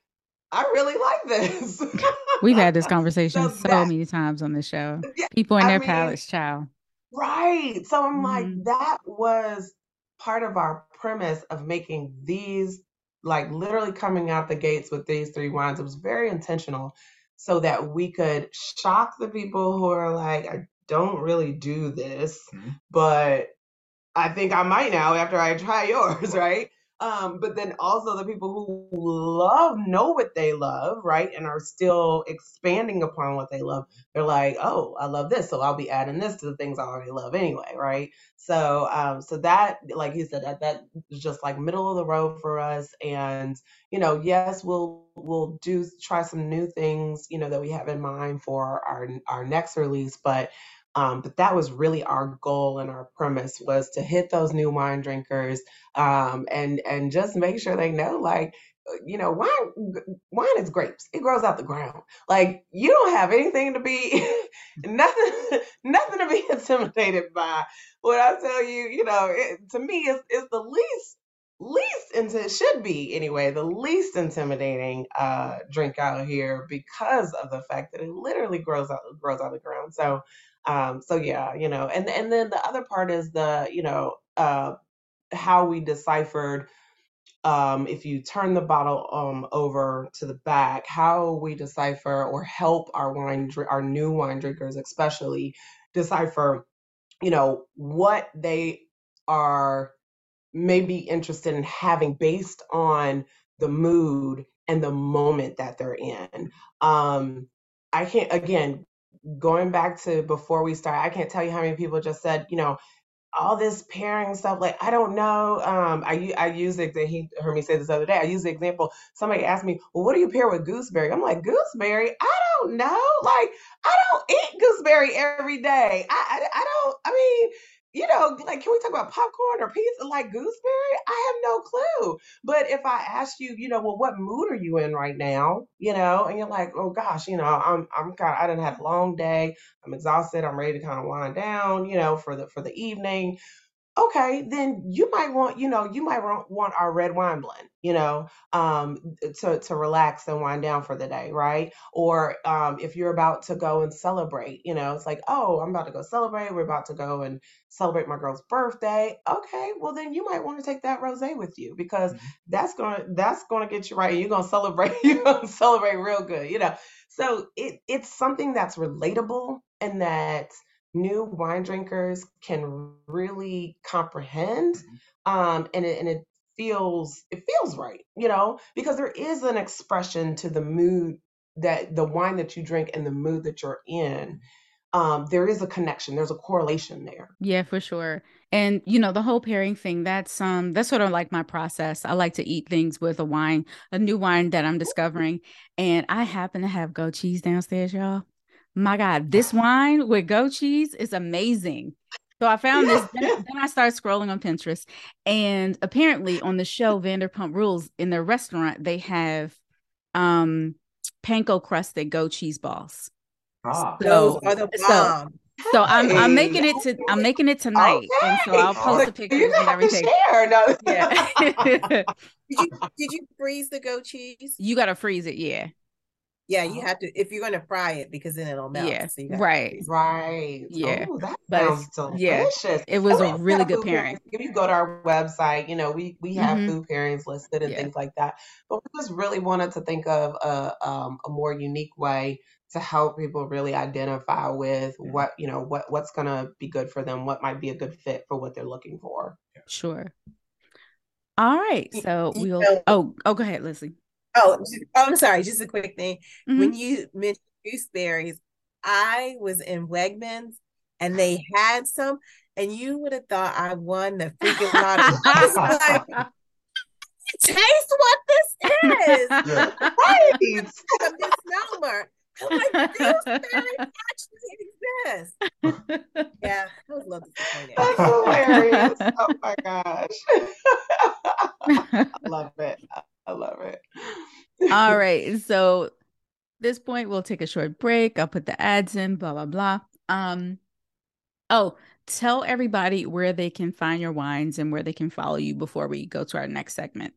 I really like this. We've had this conversation so, so that, many times on the show. People in I their mean, palates, child. Right. So I'm mm-hmm. like, that was part of our premise of making these like literally coming out the gates with these three wines. It was very intentional so that we could shock the people who are like, I don't really do this, mm-hmm. but I think I might now after I try yours, right? Um, but then also the people who love know what they love, right, and are still expanding upon what they love. They're like, oh, I love this, so I'll be adding this to the things I already love anyway, right? So, um, so that, like you said, that that is just like middle of the road for us. And you know, yes, we'll we'll do try some new things, you know, that we have in mind for our our next release, but um, but that was really our goal and our premise was to hit those new wine drinkers um, and and just make sure they know like uh, you know wine wine is grapes. It grows out the ground. Like you don't have anything to be nothing nothing to be intimidated by. What i tell you you know it, to me it's, it's the least least into should be anyway the least intimidating uh drink out here because of the fact that it literally grows out grows out of the ground. So um, so yeah, you know, and and then the other part is the, you know, uh, how we deciphered um, if you turn the bottle um, over to the back, how we decipher or help our wine, our new wine drinkers, especially decipher, you know, what they are maybe interested in having based on the mood and the moment that they're in. Um, I can't again going back to before we start, I can't tell you how many people just said, you know, all this pairing stuff. Like, I don't know. Um, I I use it. He heard me say this other day. I use the example. Somebody asked me, "Well, what do you pair with gooseberry?" I'm like, "Gooseberry? I don't know. Like, I don't eat gooseberry every day. I I, I don't. I mean." You know, like, can we talk about popcorn or pizza? Like gooseberry? I have no clue. But if I ask you, you know, well, what mood are you in right now? You know, and you're like, oh gosh, you know, I'm I'm kind of I didn't have a long day. I'm exhausted. I'm ready to kind of wind down, you know, for the for the evening okay, then you might want, you know, you might want our red wine blend, you know, um, to to relax and wind down for the day, right? Or um, if you're about to go and celebrate, you know, it's like, oh, I'm about to go celebrate. We're about to go and celebrate my girl's birthday. Okay, well then you might want to take that rosé with you because mm-hmm. that's gonna that's gonna get you right. You're gonna celebrate. You're gonna celebrate real good, you know. So it it's something that's relatable and that new wine drinkers can really comprehend mm-hmm. um, and it, and it feels it feels right you know because there is an expression to the mood that the wine that you drink and the mood that you're in. Um, there is a connection there's a correlation there. Yeah for sure. And you know the whole pairing thing that's um that's sort of like my process. I like to eat things with a wine a new wine that i'm discovering and i happen to have goat cheese downstairs y'all my God, this wine with goat cheese is amazing. So I found this. Then, then, I started scrolling on Pinterest, and apparently on the show Vanderpump Rules in their restaurant they have um panko crusted goat cheese balls. Ah. So, Those are the bomb. So, so I'm I'm making it to I'm making it tonight, okay. and so I'll post a picture and everything. share. No. Yeah. did you did you freeze the goat cheese? You gotta freeze it, yeah. Yeah, you have to if you're going to fry it because then it'll melt. Yeah, so right, right. Yeah, Ooh, that sounds delicious. Yeah, it was a really good pairing. If you go to our website, you know we we have mm-hmm. food pairings listed and yeah. things like that. But we just really wanted to think of a um, a more unique way to help people really identify with what you know what what's going to be good for them, what might be a good fit for what they're looking for. Sure. All right, so we'll. Oh, oh, go ahead, Leslie. Oh, oh, I'm sorry. Just a quick thing. Mm-hmm. When you mentioned gooseberries, I was in Wegmans and they had some, and you would have thought I won the freaking lottery. taste what this is. Yeah. Right. a misnomer. I'm like, this thing actually exists. Yeah, I was a little disappointed. That's hilarious. Oh my gosh. I love it. I love it. All right. So this point we'll take a short break. I'll put the ads in, blah blah blah. Um oh, tell everybody where they can find your wines and where they can follow you before we go to our next segment.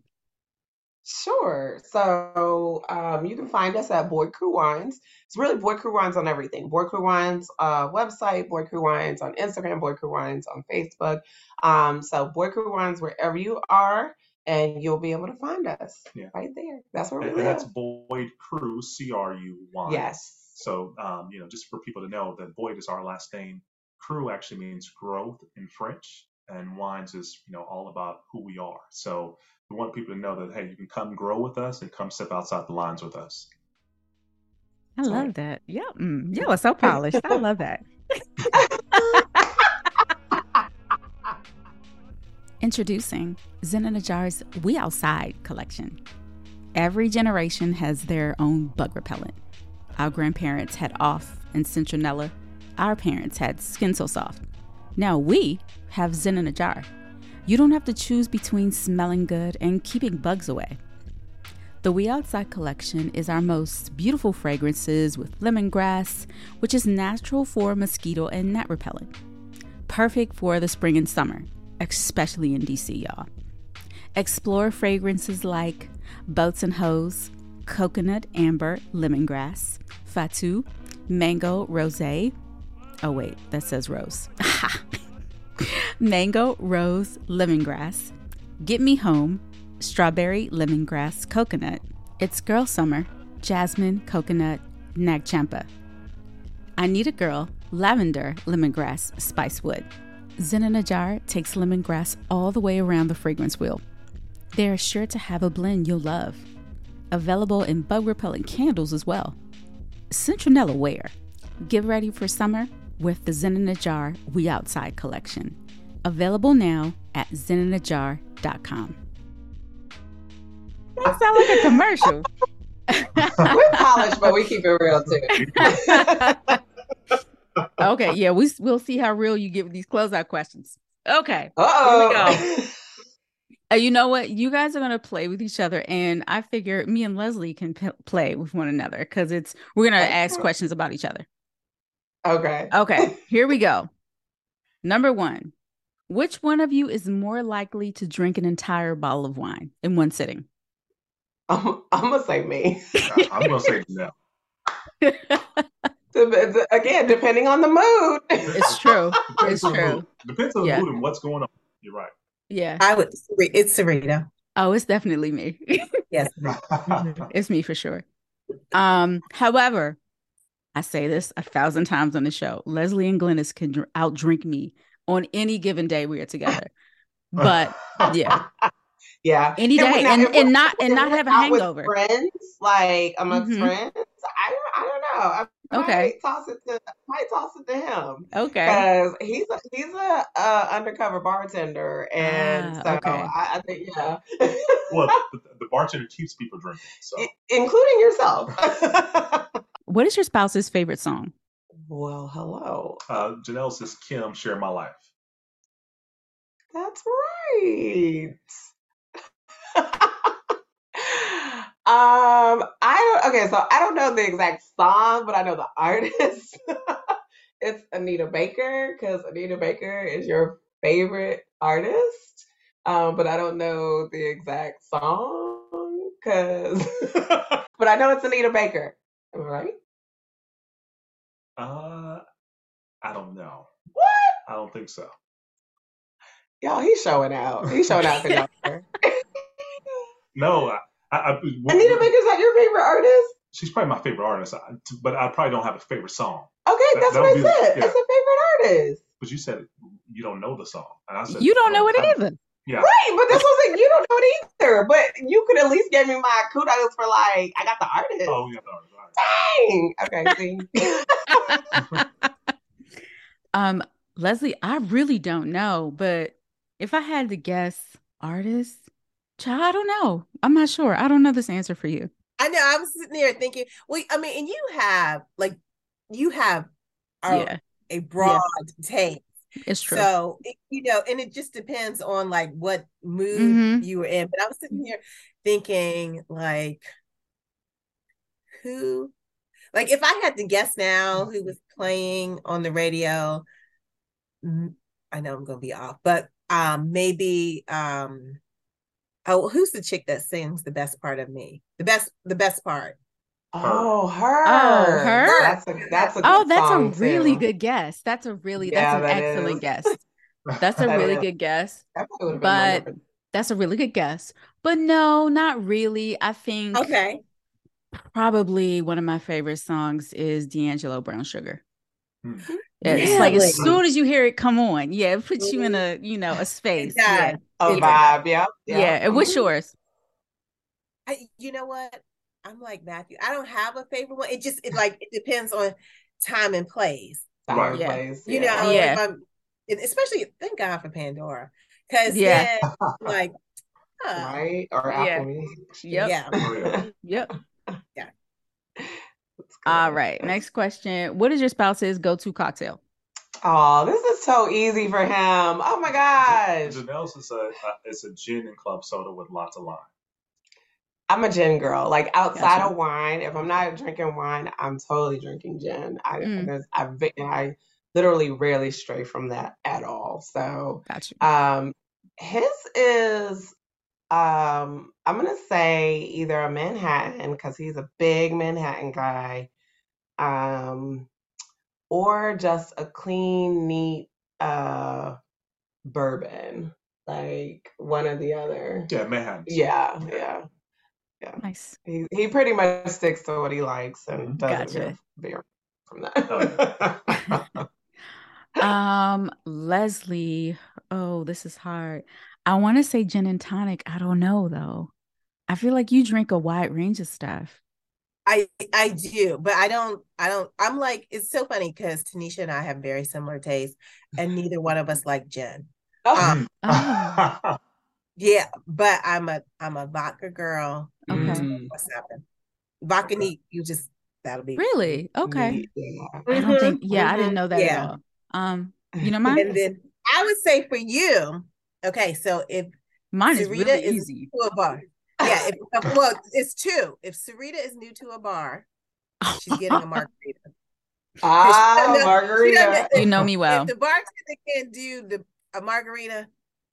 Sure. So um, you can find us at Boyd Cru Wines. It's really Boyd Cru Wines on everything. Boyd Cru Wines uh, website, Boyd Cru Wines on Instagram, Boyd Cru Wines on Facebook. Um, so Boyd Cru Wines wherever you are, and you'll be able to find us Yeah. right there. That's where we And, and that's. Boyd Cru, C R U Y. Yes. So, um, you know, just for people to know that Boyd is our last name. Crew actually means growth in French, and wines is, you know, all about who we are. So we want people to know that, hey, you can come grow with us and come step outside the lines with us. I love right. that. Yeah. Mm, y'all are so polished. I love that. Introducing Zen in a Jar's We Outside collection. Every generation has their own bug repellent. Our grandparents had off and citronella. Our parents had skin so soft. Now we have Zen in a jar. You don't have to choose between smelling good and keeping bugs away. The We Outside collection is our most beautiful fragrances with lemongrass, which is natural for mosquito and gnat repellent. Perfect for the spring and summer, especially in DC, y'all. Explore fragrances like Boats and Hose, Coconut Amber Lemongrass, Fatu, Mango Rose. Oh, wait, that says rose. Mango Rose Lemongrass, Get Me Home, Strawberry Lemongrass Coconut, It's Girl Summer, Jasmine Coconut Nag Champa. I Need a Girl, Lavender Lemongrass Spicewood. Zen in a Jar takes lemongrass all the way around the fragrance wheel. They are sure to have a blend you'll love. Available in bug repellent candles as well. Citronella Wear. Get ready for summer with the Zen in a Jar We Outside collection. Available now at zeninajar.com. That sounds like a commercial. We're polished, but we keep it real too. okay, yeah, we we'll see how real you get with these closeout questions. Okay. Uh-oh. Uh, you know what? You guys are gonna play with each other, and I figure me and Leslie can p- play with one another because it's we're gonna ask questions about each other. Okay. Okay, here we go. Number one, which one of you is more likely to drink an entire bottle of wine in one sitting? I'm, I'm gonna say me. I'm going to say no. Dep- Again, depending on the mood. It's true. Depends It's true. mood. Depends on the Yeah. mood and what's going on. You're right. Yeah. I would. It's Serena. Oh, it's definitely me. Yes. it's me for sure. Um, however, I say this a thousand times on the show. Leslie and Glynis can dr- outdrink me on any given day we are together. But yeah, Yeah. any If day, now, and if and not and not have a out with hangover. Friends, like amongst Mhm. friends, I don't, I don't know. I Okay. might toss it to, I might toss it to him Okay. because he's a, he's a uh, undercover bartender, and Ah, so okay. I, I think yeah, well, the, the bartender keeps people drinking. So I- including yourself. What is your spouse's favorite song? well, hello. uh, Jonll says, Kim, share my life. That's right. um, I don't. Okay, so I don't know the exact song, but I know the artist. it's Anita Baker because Anita Baker is your favorite artist. Um, but I don't know the exact song because. but I know it's Anita Baker. Am I right? Uh, I don't know. What? I don't think so. Y'all, he's showing out. He's showing out for. No, I, I, I, Anita Baker's not your favorite artist? she's probably my favorite artist, I- but I probably don't have a favorite song. Okay, That- that's that what I would be- said. yeah. It's a favorite artist. But you said you don't know the song, and I said You don't know it I- either. Yeah, Right, but this wasn't you don't know it either. But you could at least give me my kudos for like I got the artist. Oh, yeah, no, right. Dang. Okay, see. Um, Leslie, I really don't know, but if I had to guess artist, Child, I don't know. I'm not sure. I don't know this answer for you. I know. I was sitting there thinking, well, I mean, and you have like you have a, yeah, a broad taste. it's true. So it- you know, and it just depends on like what mood Mhm. you were in. But I was sitting here thinking, like, who, like, if I had to guess now who was playing on the radio, I know I'm gonna be off, but um, maybe um, oh, who's the chick that sings the best part of me? The best, the best part. Oh, her. Oh, her? That's a that's a oh, good that's a really too. good guess. That's a really Yeah, that's an that excellent is. guess. That's a That really is. good guess. That probably would've been But that's a really good guess. But no, not really. I think Okay, probably one of my favorite songs is D'Angelo Brown Sugar. Hmm. It's like as soon as you hear it come on, yeah, it puts you in a you know a space. does. Yeah, a it- vibe. Yeah. yeah. And what's Mhm. yours? I, you know what? I'm like Matthew. I don't have a favorite one. It just it like it depends on time and place. Time Yeah. plays, You yeah. know, Yeah. if I'm, especially thank God for Pandora, because Yeah. then like, huh, right? Or Yeah. Apple Yep. yeah. Yeah. Yep. That's All good. right. Next question. What is your spouse's go-to cocktail? Oh, this is so easy for him. Oh my gosh. Jonll's is a, a it's a gin and club soda with lots of lime. I'm a gin girl. Like outside Gotcha. of wine, if I'm not drinking wine, I'm totally drinking gin. I Mm. there's I ve- I literally rarely stray from that at all. So Got you. um his is um I'm gonna say either a Manhattan because he's a big Manhattan guy. Um or just a clean, neat uh bourbon. Like one or the other. Yeah, Manhattan. Yeah, yeah. yeah. Nice. He he pretty much sticks to what he likes and doesn't Gotcha. veer, veer from Oh, that. Um, Leslie. Oh, this is hard. I want to say gin and tonic. I don't know though. I feel like you drink a wide range of stuff. I I do, but I don't I don't I'm like it's so funny because Tanisha and I have very similar tastes and neither one of us like gin. Oh, Oh. Yeah, but I'm a I'm a vodka girl. Okay. mm, What's happened? Vodka neat, you just that'll be Really? Okay. neat, yeah. I don't think. Yeah, I Mhm, didn't know that yeah. at all. Um, you know mine. And then I would say for you, okay, so if Mine is Sarita really is easy. to a bar. Yeah, if, well, it's two. If Sarita is new to a bar, she's getting a margarita. Ah, She margarita. You know me well. If the bartender can't do the a margarita,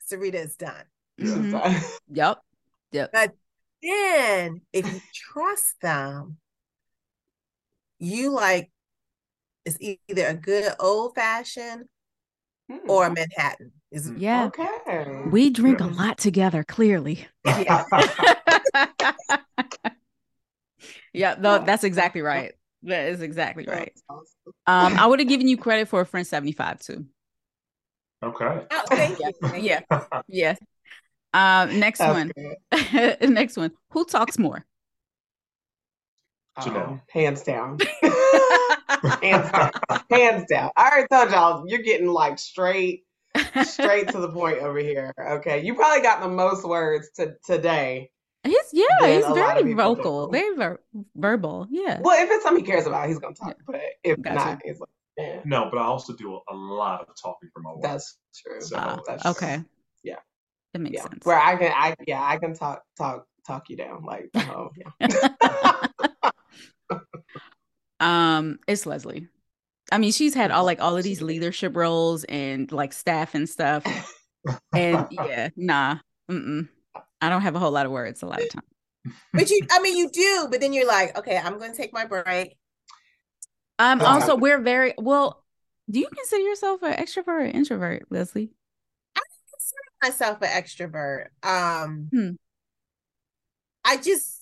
Sarita is done. Mhm. Yep. Yep. Then, if you trust them, you like it's either a good old fashioned Hmm, or a Manhattan. Is it- Yeah. okay. We drink a lot together, clearly. Yeah. yeah, no, that's exactly right. That is exactly right. Um, I would have given you credit for a French 75 too. okay. Oh, thank you. thank you. Yeah. Yeah. Um, next That's one. next one. Who talks more? Jonll. hands down. hands down. Hands down. I already told y'all you're getting like straight, straight to the point over here. Okay. You probably got the most words to today. He's yeah, he's a lot of very vocal, do. very ver- verbal. Yeah. Well, if it's something he cares about, he's gonna talk. But if Gotcha. not, he's like, yeah, No, but I also do a lot of talking for my wife. that's true. So, that's okay. Yeah. That makes Yeah. sense. Where I can I yeah, I can talk talk talk you down. Like, oh yeah. um, it's Leslie. I mean, she's had all like all of these leadership roles and like staff and stuff. And yeah, nah. Mm-mm. I don't have a whole lot of words a lot of time. But you, I mean, you do. But then you're like, okay, I'm going to take my break. Um, also we're very well. Do you consider yourself an extrovert or introvert, Leslie? I consider myself an extrovert. Um, Hmm. I just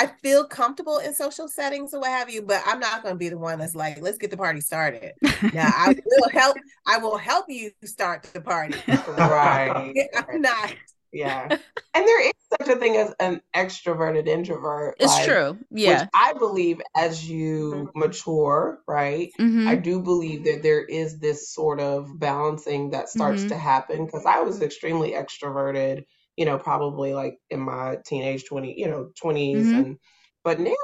I feel comfortable in social settings or what have you, but I'm not going to be the one that's like, let's get the party started. Now I will help. I will help you start the party. Right. I'm not. Yeah. And there is such a thing as an extroverted introvert. It's like, true. Yeah. Which I believe as you mature, right? Mhm. I do believe that there is this sort of balancing that starts Mhm. to happen because I was extremely extroverted, you know, probably like in my teenage 20, you know, 20s Mhm. and but now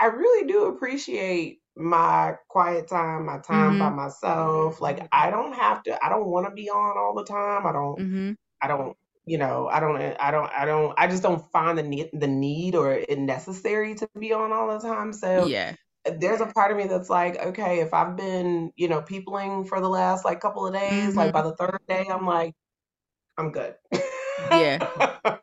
I really do appreciate my quiet time, my time by myself. Like I don't have to I don't want to be on all the time. I don't Mm-hmm. I don't, you know, I don't, I don't, I don't, I just don't find the need, the need or it necessary to be on all the time. So Yeah. there's a part of me that's like, okay, if I've been, you know, peopling for the last like couple of days, like by the third day, I'm like, I'm good. Yeah.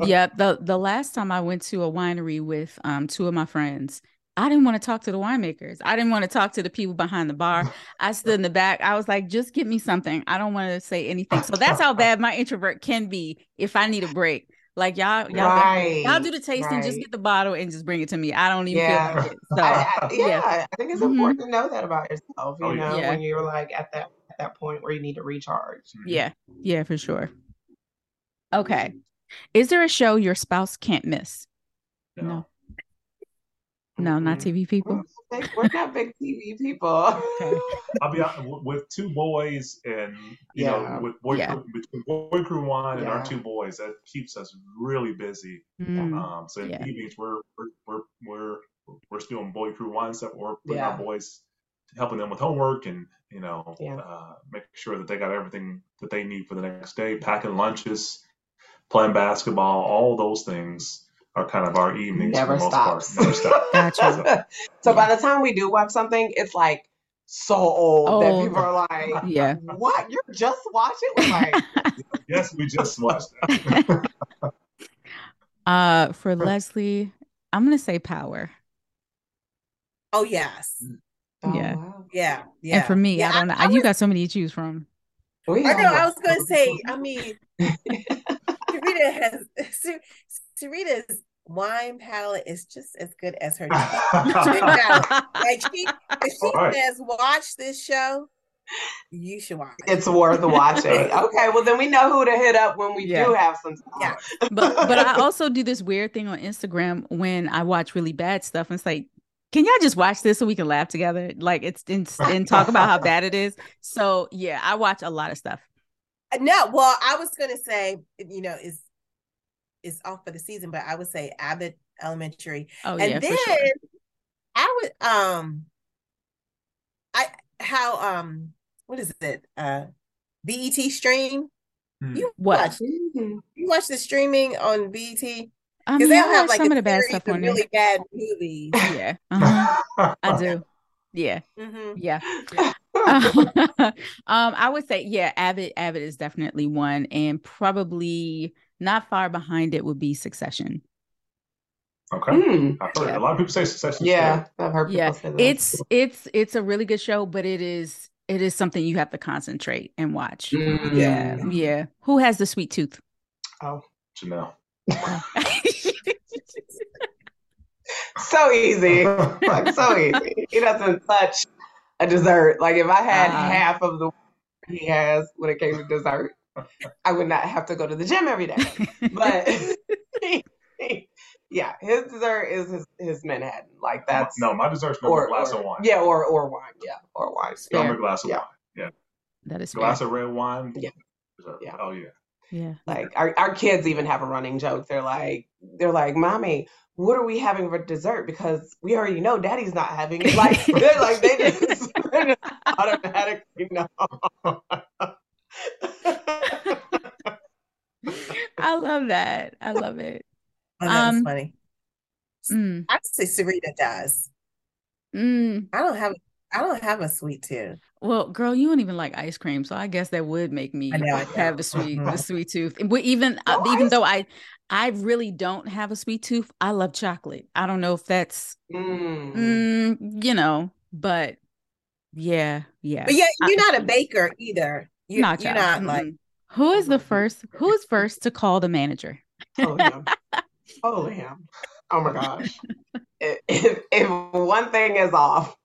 Yeah. The the last time I went to a winery with um two of my friends, I didn't want to talk to the winemakers. I didn't want to talk to the people behind the bar. I stood in the back. I was like, just give me something. I don't want to say anything. So that's how bad my introvert can be if I need a break. Like y'all, y'all, right. y'all do the tasting, just get the bottle and just bring it to me. I don't even Yeah. feel like it. So I, I, yeah, yeah. I think it's Mhm. important to know that about yourself, you Oh, know, Yeah. when you're like at that at that point where you need to recharge. Yeah, yeah, for sure. Okay. Is there a show your spouse can't miss? No. No, not. TV people. We're not big- we're not big TV people. Okay. I'll be honest, with two boys and you Yeah. know with boy Yeah. crew, between Boyd Cru wine and our two boys that keeps us really busy. Mm, Um, so in Yeah. the evenings we're we're we're we're, we're still in Boyd Cru wine stuff or putting Yeah. our boys helping them with homework and you know Yeah. uh, making sure that they got everything that they need for the next day, packing lunches, playing basketball, all those things are kind of our evenings Never for the most stops. part. Never stop. Gotcha. so by the time we do watch something, it's like so old that people are like, Yeah. "What? You're just watching?" We're like, yes, we just watched that. uh, for Leslie, I'm gonna say Power. Oh yes. oh, Yeah. wow. Yeah. Yeah. And for me, Yeah, I don't know. I you got so many to choose from. I know. I was going to say. I mean, Sarita has Sar- Sarita's wine palate is just as good as her. like she, if she All right. says, "Watch this show," you should watch. it. It's worth watching. Okay, well then we know who to hit up when we Yeah. do have some time. Yeah. but but I also do this weird thing on Instagram when I watch really bad stuff. And it's like, can y'all just watch this so we can laugh together? Like it's and, and talk about how bad it is. So yeah, I watch a lot of stuff. No, well, I was going to say, you know, is is off for the season, but I would say Abbott Elementary, Oh and yeah, then for sure. I would um, I how um, what is it? Uh, BET stream. Hmm. You What? watch you watch the streaming on BET I because mean, I they'll have like some of the bad stuff of on there. really bad movies. Yeah, uh-huh. I do. Yeah, hmm yeah. um, I would say yeah, Abbott, Abbott is definitely one, and probably not far behind it would be Succession. Okay. Mm, I've heard Yeah. a lot of people say Succession. yeah, I've heard people Yeah, say that. it's it's it's a really good show, but it is it is something you have to concentrate and watch. Mm. Yeah, yeah. Who has the sweet tooth? Oh, Jonll. so easy. like so easy. He doesn't touch a dessert. Like if I had Uh-huh. half of the he has when it came to dessert, I would not have to go to the gym every day. But yeah, his dessert is his, his Manhattan. Like that's no, my dessert's number or, a glass or- of wine. Yeah, or or wine. Yeah, or wine. Fair. Number glass of Yeah. wine. That is fair. Glass of red wine. Yeah. Dessert. Yeah. Oh yeah. Yeah. Like our, our kids even have a running joke. They're like, they're like, mommy, what are we having for dessert? Because we already know daddy's not having it. Like they're like they just, automatically know. I love that. I love it. Oh, that's Um, funny. Mm, I would say Sarita does. mm. I don't have I don't have a sweet tooth. Well, girl, you don't even like ice cream, so I guess that would make me know, have a sweet, Mhm. sweet tooth. But even uh, even though I, I really don't have a sweet tooth. I love chocolate. I don't know if that's, Mm. mm, you know, but yeah, yeah. But yeah, you're not a baker either. You, Not you're child. not like Mm-mm. Who is the first? Who is first to call the manager? Oh him. Oh him. Oh my gosh. If, if if one thing is off,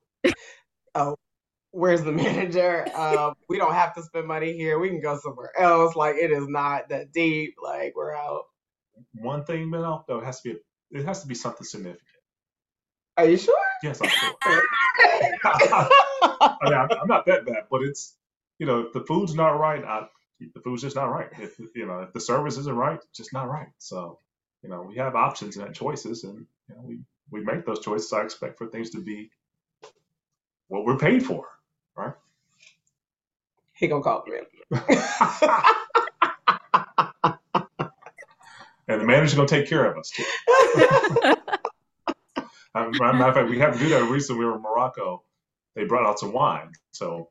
oh, where's the manager? Um, we don't have to spend money here. We can go somewhere else. Like it is not that deep. Like we're out. One thing, off though, it has to be it has to be something significant. Are you sure? Yes, I'm sure. I mean, I'm, I'm not that bad, but it's you know, if the food's not right, I the food's just not right. If you know if the service isn't right, it's just not right. So you know we have options and choices, and you know we we make those choices. I expect for things to be what we're paid for, right? He gonna call me. and the manager's gonna take care of us too. Um, matter of fact, we had to do that recently. We were in Morocco. They brought out some wine. So,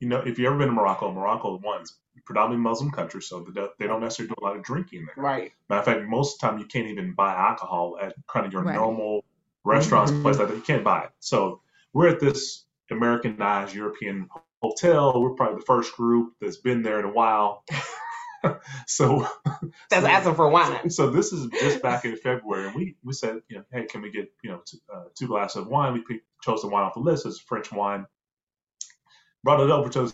you know, if you've ever been to Morocco, Morocco one's predominantly Muslim country, so they they don't necessarily do a lot of drinking there. Right. Matter of fact, most of the time you can't even buy alcohol at kind of your Right. normal restaurants, Mhm. places like that. You can't buy it. So we're at this Americanized European hotel. We're probably the first group that's been there in a while. so That's so- asking for wine. so this is just back in February, and we we said, you know, hey, can we get you know two, uh, two glasses of wine? We picked, chose the wine off the list. It's French wine. Brought it over to us.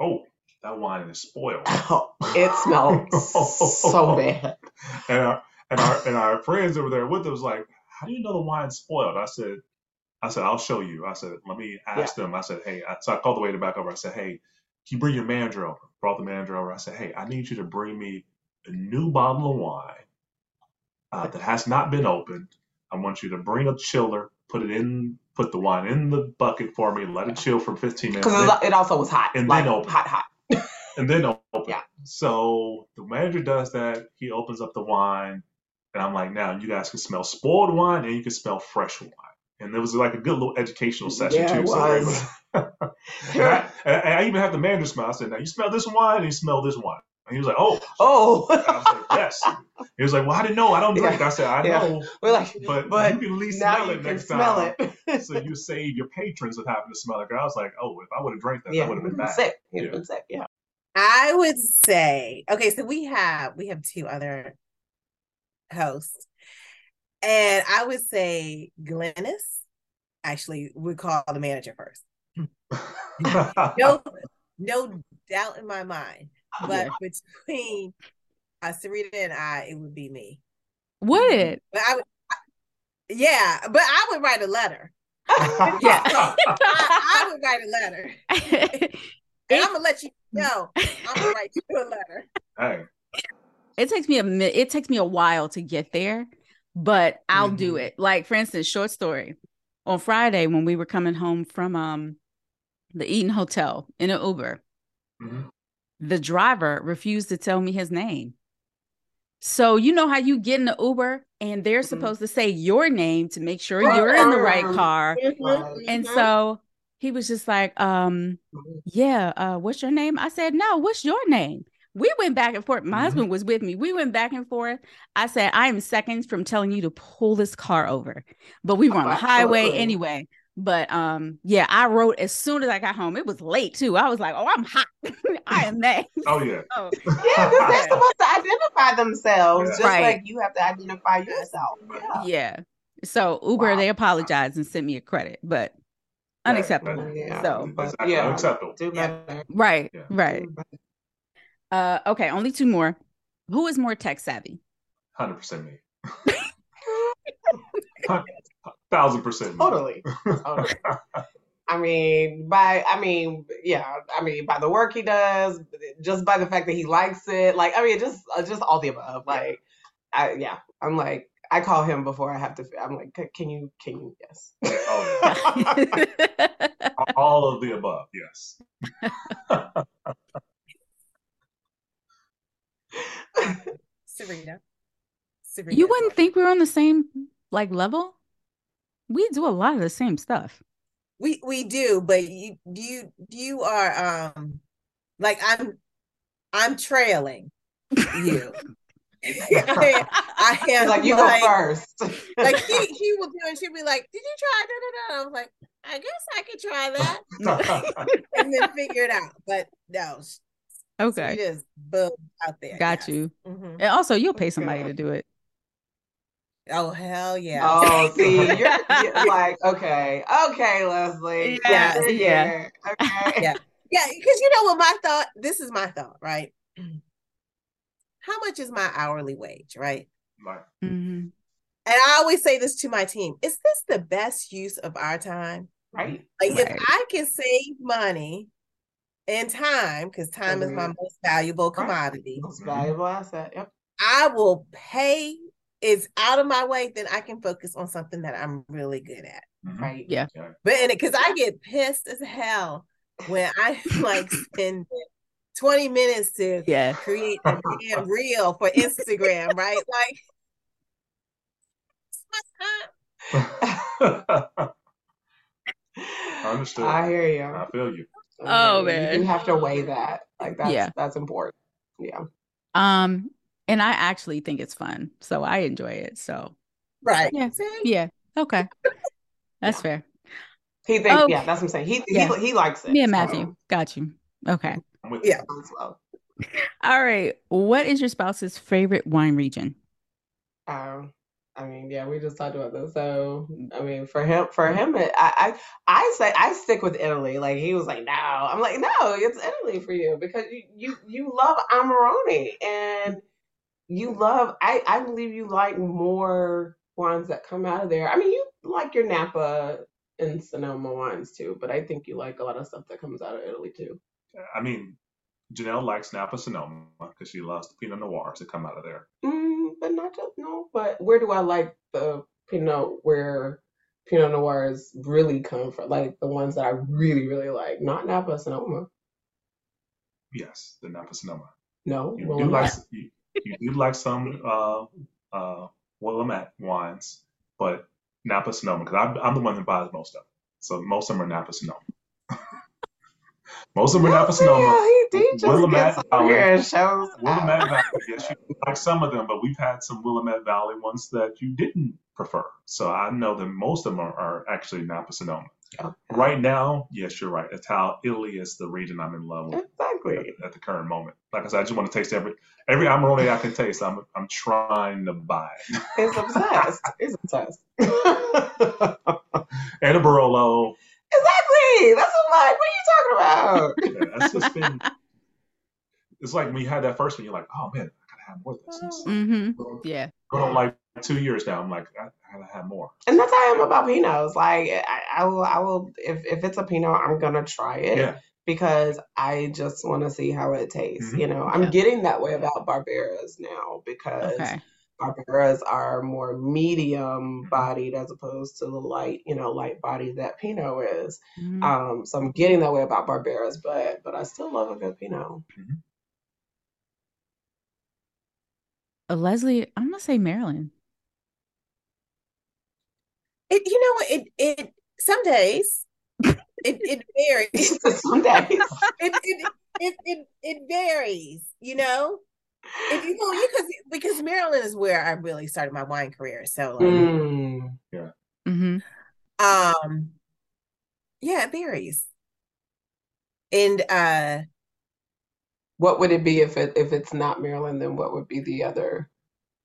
Oh, that wine is spoiled. Oh, it smells so bad. And our and our and our friends over there with us was like, how do you know the wine's spoiled? I said, I said, I'll show you. I said, let me ask them. I said, hey, I, so I called the waiter back over. I said, hey, can you bring your manager over? Brought the manager over. I said, hey, I need you to bring me a new bottle of wine uh, that has not been opened. I want you to bring a chiller, put it in, put the wine in the bucket for me, let it chill for 15 minutes, Because it also was hot. And like, then open. hot, hot. and then open. Yeah. So the manager does that. He opens up the wine, and I'm like, now you guys can smell spoiled wine and you can smell fresh wine. And it was like a good little educational session Yeah, too. it was. was- and, I, and I even have the manager smell. I said, now you smell this wine and you smell this wine. And he was like, oh. Oh, I was like, yes. He was like, well, I didn't know. I don't drink. I said, I Yeah. know, we're like, but, but you can at least now smell you it can next smell time. it. so you save your patrons of having to smell it. 'Cause I was like, oh, if I would have drank that, yeah, that would have been mm-hmm. bad. sick. He'd Yeah. been sick. Yeah. I would say, okay, so we have we have two other hosts. And I would say Glynis, actually, we call the manager first. No, no doubt in my mind. But between uh, Sarita and I, it would be me. Would it? But I would, yeah, but I would write a letter. Yeah. I, I would write a letter. And I'm gonna let you know. I'm gonna write you a letter. hey, it takes me a mi- it takes me a while to get there, but I'll do Mhm. it. Like for instance, short story. On Friday when we were coming home from um the Eaton Hotel in an Uber, Mhm. the driver refused to tell me his name. So you know how you get in the Uber and they're Mhm. supposed to say your name to make sure you're in the right car. And so he was just like, um, yeah, uh, what's your name? I said, no, what's your name? We went back and forth. My Mhm. husband was with me. We went back and forth. I said, I am seconds from telling you to pull this car over. But we were on the highway anyway. But um, yeah, I wrote as soon as I got home. It was late too. I was like, oh, I'm hot. I am mad. oh yeah, Oh, Yeah, because they're supposed to identify themselves, Yeah. just Right. like you have to identify yourself. Yeah. yeah. So Uber, Wow. they apologized and sent me a credit, but Yeah, unacceptable. Yeah, So but yeah, Unacceptable. do Yeah. right, Yeah. right. Do better. Uh, okay, only two more. Who is more tech savvy? Hundred percent me. Thousand percent. Totally. totally. I mean, by I mean, yeah, I mean, by the work he does, just by the fact that he likes it, like, I mean, just uh, just all the above. Like, I yeah, I'm like, I call him before I have to. I'm like, can you, can you, yes. Oh, All of the above, yes. Serena. Serena. you wouldn't think we were on the same like level. We do a lot of the same stuff. we we do, but you you you are um like I'm I'm trailing you. I, I am like, you like, go first. like he he will do and she'll be like, Did you try da da da? I was like, I guess I could try that and then figure it out. But no, Okay, she just boom out there. got yes. you. Mhm. And also, you'll pay somebody to do it. Oh hell yeah. Oh, see, you're, you're like, okay, okay, Leslie. Yeah, We're yeah. Okay. Yeah. Yeah, because you know what my thought, this is my thought, right? How much is my hourly wage, right? Like, Mhm. And I always say this to my team is this the best use of our time? Right. Like, if I can save money and time, because time is my most valuable commodity. Most valuable asset. Yep. I will pay is out of my way, then I can focus on something that I'm really good at. Mhm. Right. Yeah. But in it, because I get pissed as hell when I like spend 20 minutes to Yeah. create a damn reel for Instagram, right? Like, it's my time. Understood. I hear you. I feel you. Oh, man. You have to weigh that. Like that's Yeah. that's important. Yeah. Um, and I actually think it's fun, so I enjoy it. So Right. Yeah. See? yeah, okay, that's Yeah. fair. He thinks, Oh. yeah, that's what I'm saying. He Yeah. he, he likes it. Me and so- Matthew, got you. Okay, with Yeah. as well. all right. What is your spouse's favorite wine region? Um, I mean, yeah, we just talked about this. So, I mean, for him, for him, it, I, I, I say I stick with Italy. Like he was like, no, I'm like, no, it's Italy for you because you, you, you love Amarone and you love. I, I believe you like more wines that come out of there. I mean, you like your Napa and Sonoma wines too, but I think you like a lot of stuff that comes out of Italy too. I mean, Jonll likes Napa Sonoma because she loves the Pinot Noirs that come out of there. Mm, but not just no. But where do I like the Pinot? Where Pinot Noirs really come from? Like the ones that I really, really like. Not Napa Sonoma. Yes, the Napa Sonoma. No. You well, do I'm like you, you do like some uh uh Willamette wines, but Napa Sonoma because I'm, I'm the one that buys most of them. So most of them are Napa Sonoma. most of them are not Napa Sonoma. Yeah, he, he just Willamette gets over here Valley. shows. Willamette. Valley, yes, you like some of them, but we've had some Willamette Valley ones that you didn't prefer. So I know that most of them are, are actually Napa Sonoma. Okay. Right now, yes, you're right. It's how Italy is the region I'm in love with Exactly. at, at the current moment. Like I said, I just want to taste every every Amarone I can taste. I'm I'm trying to buy it. He's obsessed. He's obsessed. and a Barolo. exactly. That's what I'm like. What are you talking about? Yeah, that's just been. It's like when you had that first one, you're like, oh man, I gotta have more of this. Mm-hmm. Yeah. Going on like two years now, I'm like, I, I gotta have more. And that's how I am about Pinots. Like I, I will, I will. If if it's a Pinot, I'm gonna try it. Yeah. because I just want to see how it tastes. Mhm. You know, I'm Yeah. getting that way about Barberas now because Okay. Barberas are more medium bodied as opposed to the light, you know, light body that Pinot is. Mhm. Um, so I'm getting that way about Barberas, but but I still love a good Pinot. Uh, Leslie, I'm gonna say Maryland. It, you know? It it some days it it varies. Some days. It it, it it it varies. You know, if you know because because Maryland is where I really started my wine career. So like, Mm. Mm-hmm. um, yeah, it varies. And uh, What would it be if it if it's not Maryland? Then what would be the other?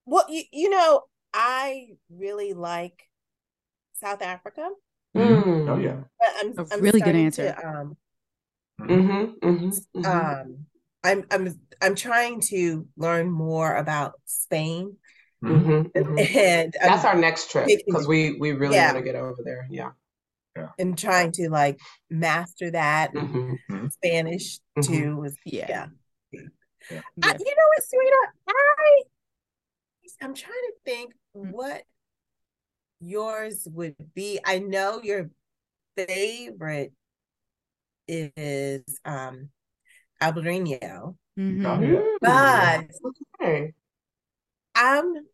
well, you you know, I really like South Africa. Mm. Oh yeah. But I'm, A I'm really good answer. To, um, Mm-hmm, mm-hmm, mm-hmm. um, I'm I'm I'm trying to learn more about Spain, mm-hmm, mm-hmm. and I'm, That's our next trip because we we really Yeah. want to get over there. Yeah. and trying to like master that Mm-hmm. Spanish Mhm. too. is- Yeah. Yeah. Yeah. I, you know what, sweetheart? I I'm trying to think what yours would be. I know your favorite is um Albarino, yeah. but Okay. I'm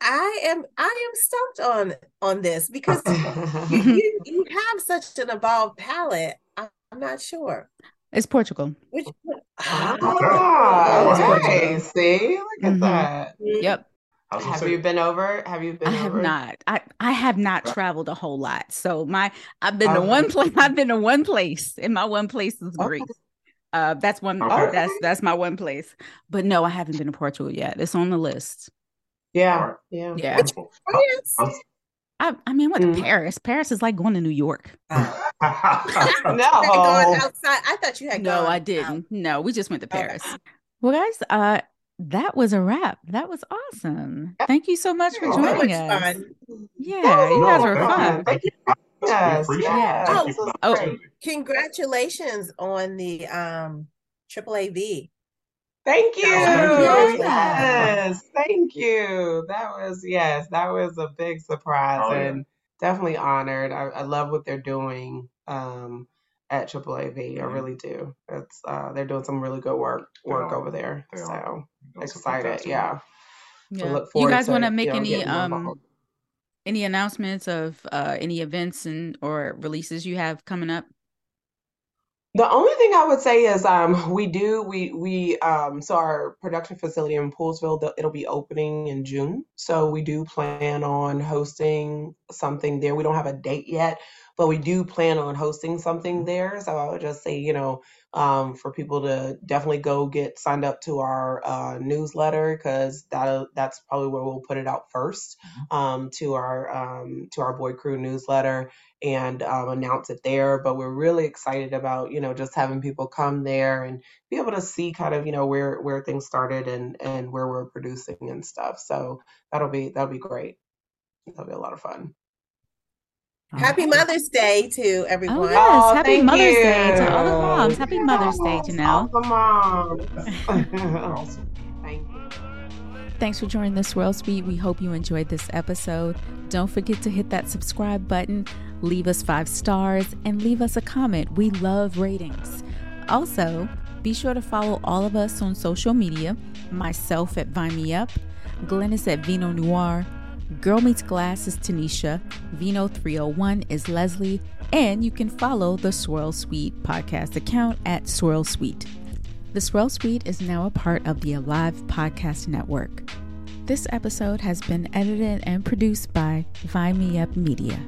I am I am stumped on on this because you, you, you have such an evolved palate. I'm, I'm not sure It's Portugal. which. Ah, Oh, okay. See, look at Mhm. that. Yep. I was gonna Have say, you been over? Have you been I have over? not. I I have not traveled a whole lot. So my I've been to Oh. one place. I've been to one place, and my one place is Okay. Greece. Uh, that's one. Okay. That's that's my one place. But no, I haven't been to Portugal yet. It's on the list. Yeah, Alright. yeah. Yeah. I I I mean, I went Mm. Paris. Paris is like going to New York. No. You had gone outside. I thought you had No, gone I didn't. No, we just went to Okay. Paris. Well, guys, uh, that was a wrap. That was awesome. Thank you so much for Oh, joining much us. fun. Yeah, That you guys lot were of fun. Thank you. Yes, We appreciate yes. it. Thank you for the Oh. Congratulations on the um Triple AV. Thank you. thank. Yes, thank you. That was yes, that was a big surprise Oh, yeah. and definitely honored. I, I love what they're doing um, at Triple AV. I really do. It's uh, they're doing some really good work They work are. over there. They. So excited, fantastic yeah. So Yeah. look You guys want to make any um involved. Any announcements of uh any events and or releases you have coming up? The only thing I would say is um we do we we um so our production facility in Poolesville it'll be opening in June. So we do plan on hosting something there. We don't have a date yet, but we do plan on hosting something there. So I would just say, you know, um for people to definitely go get signed up to our uh newsletter because that that's probably where we'll put it out first um to our um to our Boyd Cru newsletter and um, announce it there. But we're really excited about you know just having people come there and be able to see kind of you know where where things started and and where we're producing and stuff. So that'll be that'll be great. That'll be a lot of fun. Happy oh. Mother's Day to oh, everyone. Oh yes, Oh, happy thank Mother's Day to all the moms. Happy Mother's Day, Yes, Jonll. all the moms. Thank you. Thanks for joining the Swirl Suite. We hope you enjoyed this episode. Don't forget to hit that subscribe button, leave us five stars, and leave us a comment. We love ratings. Also, be sure to follow all of us on social media myself at Vine Me Up, Glynis at Vino Noire, Girl Meets Glass is Tanisha, Vino 301 is Leslie, and you can follow the Swirl Suite podcast account at Swirl Suite. The Swirl Suite is now a part of the Alive Podcast Network. This episode has been edited and produced by Vine Me Up Media.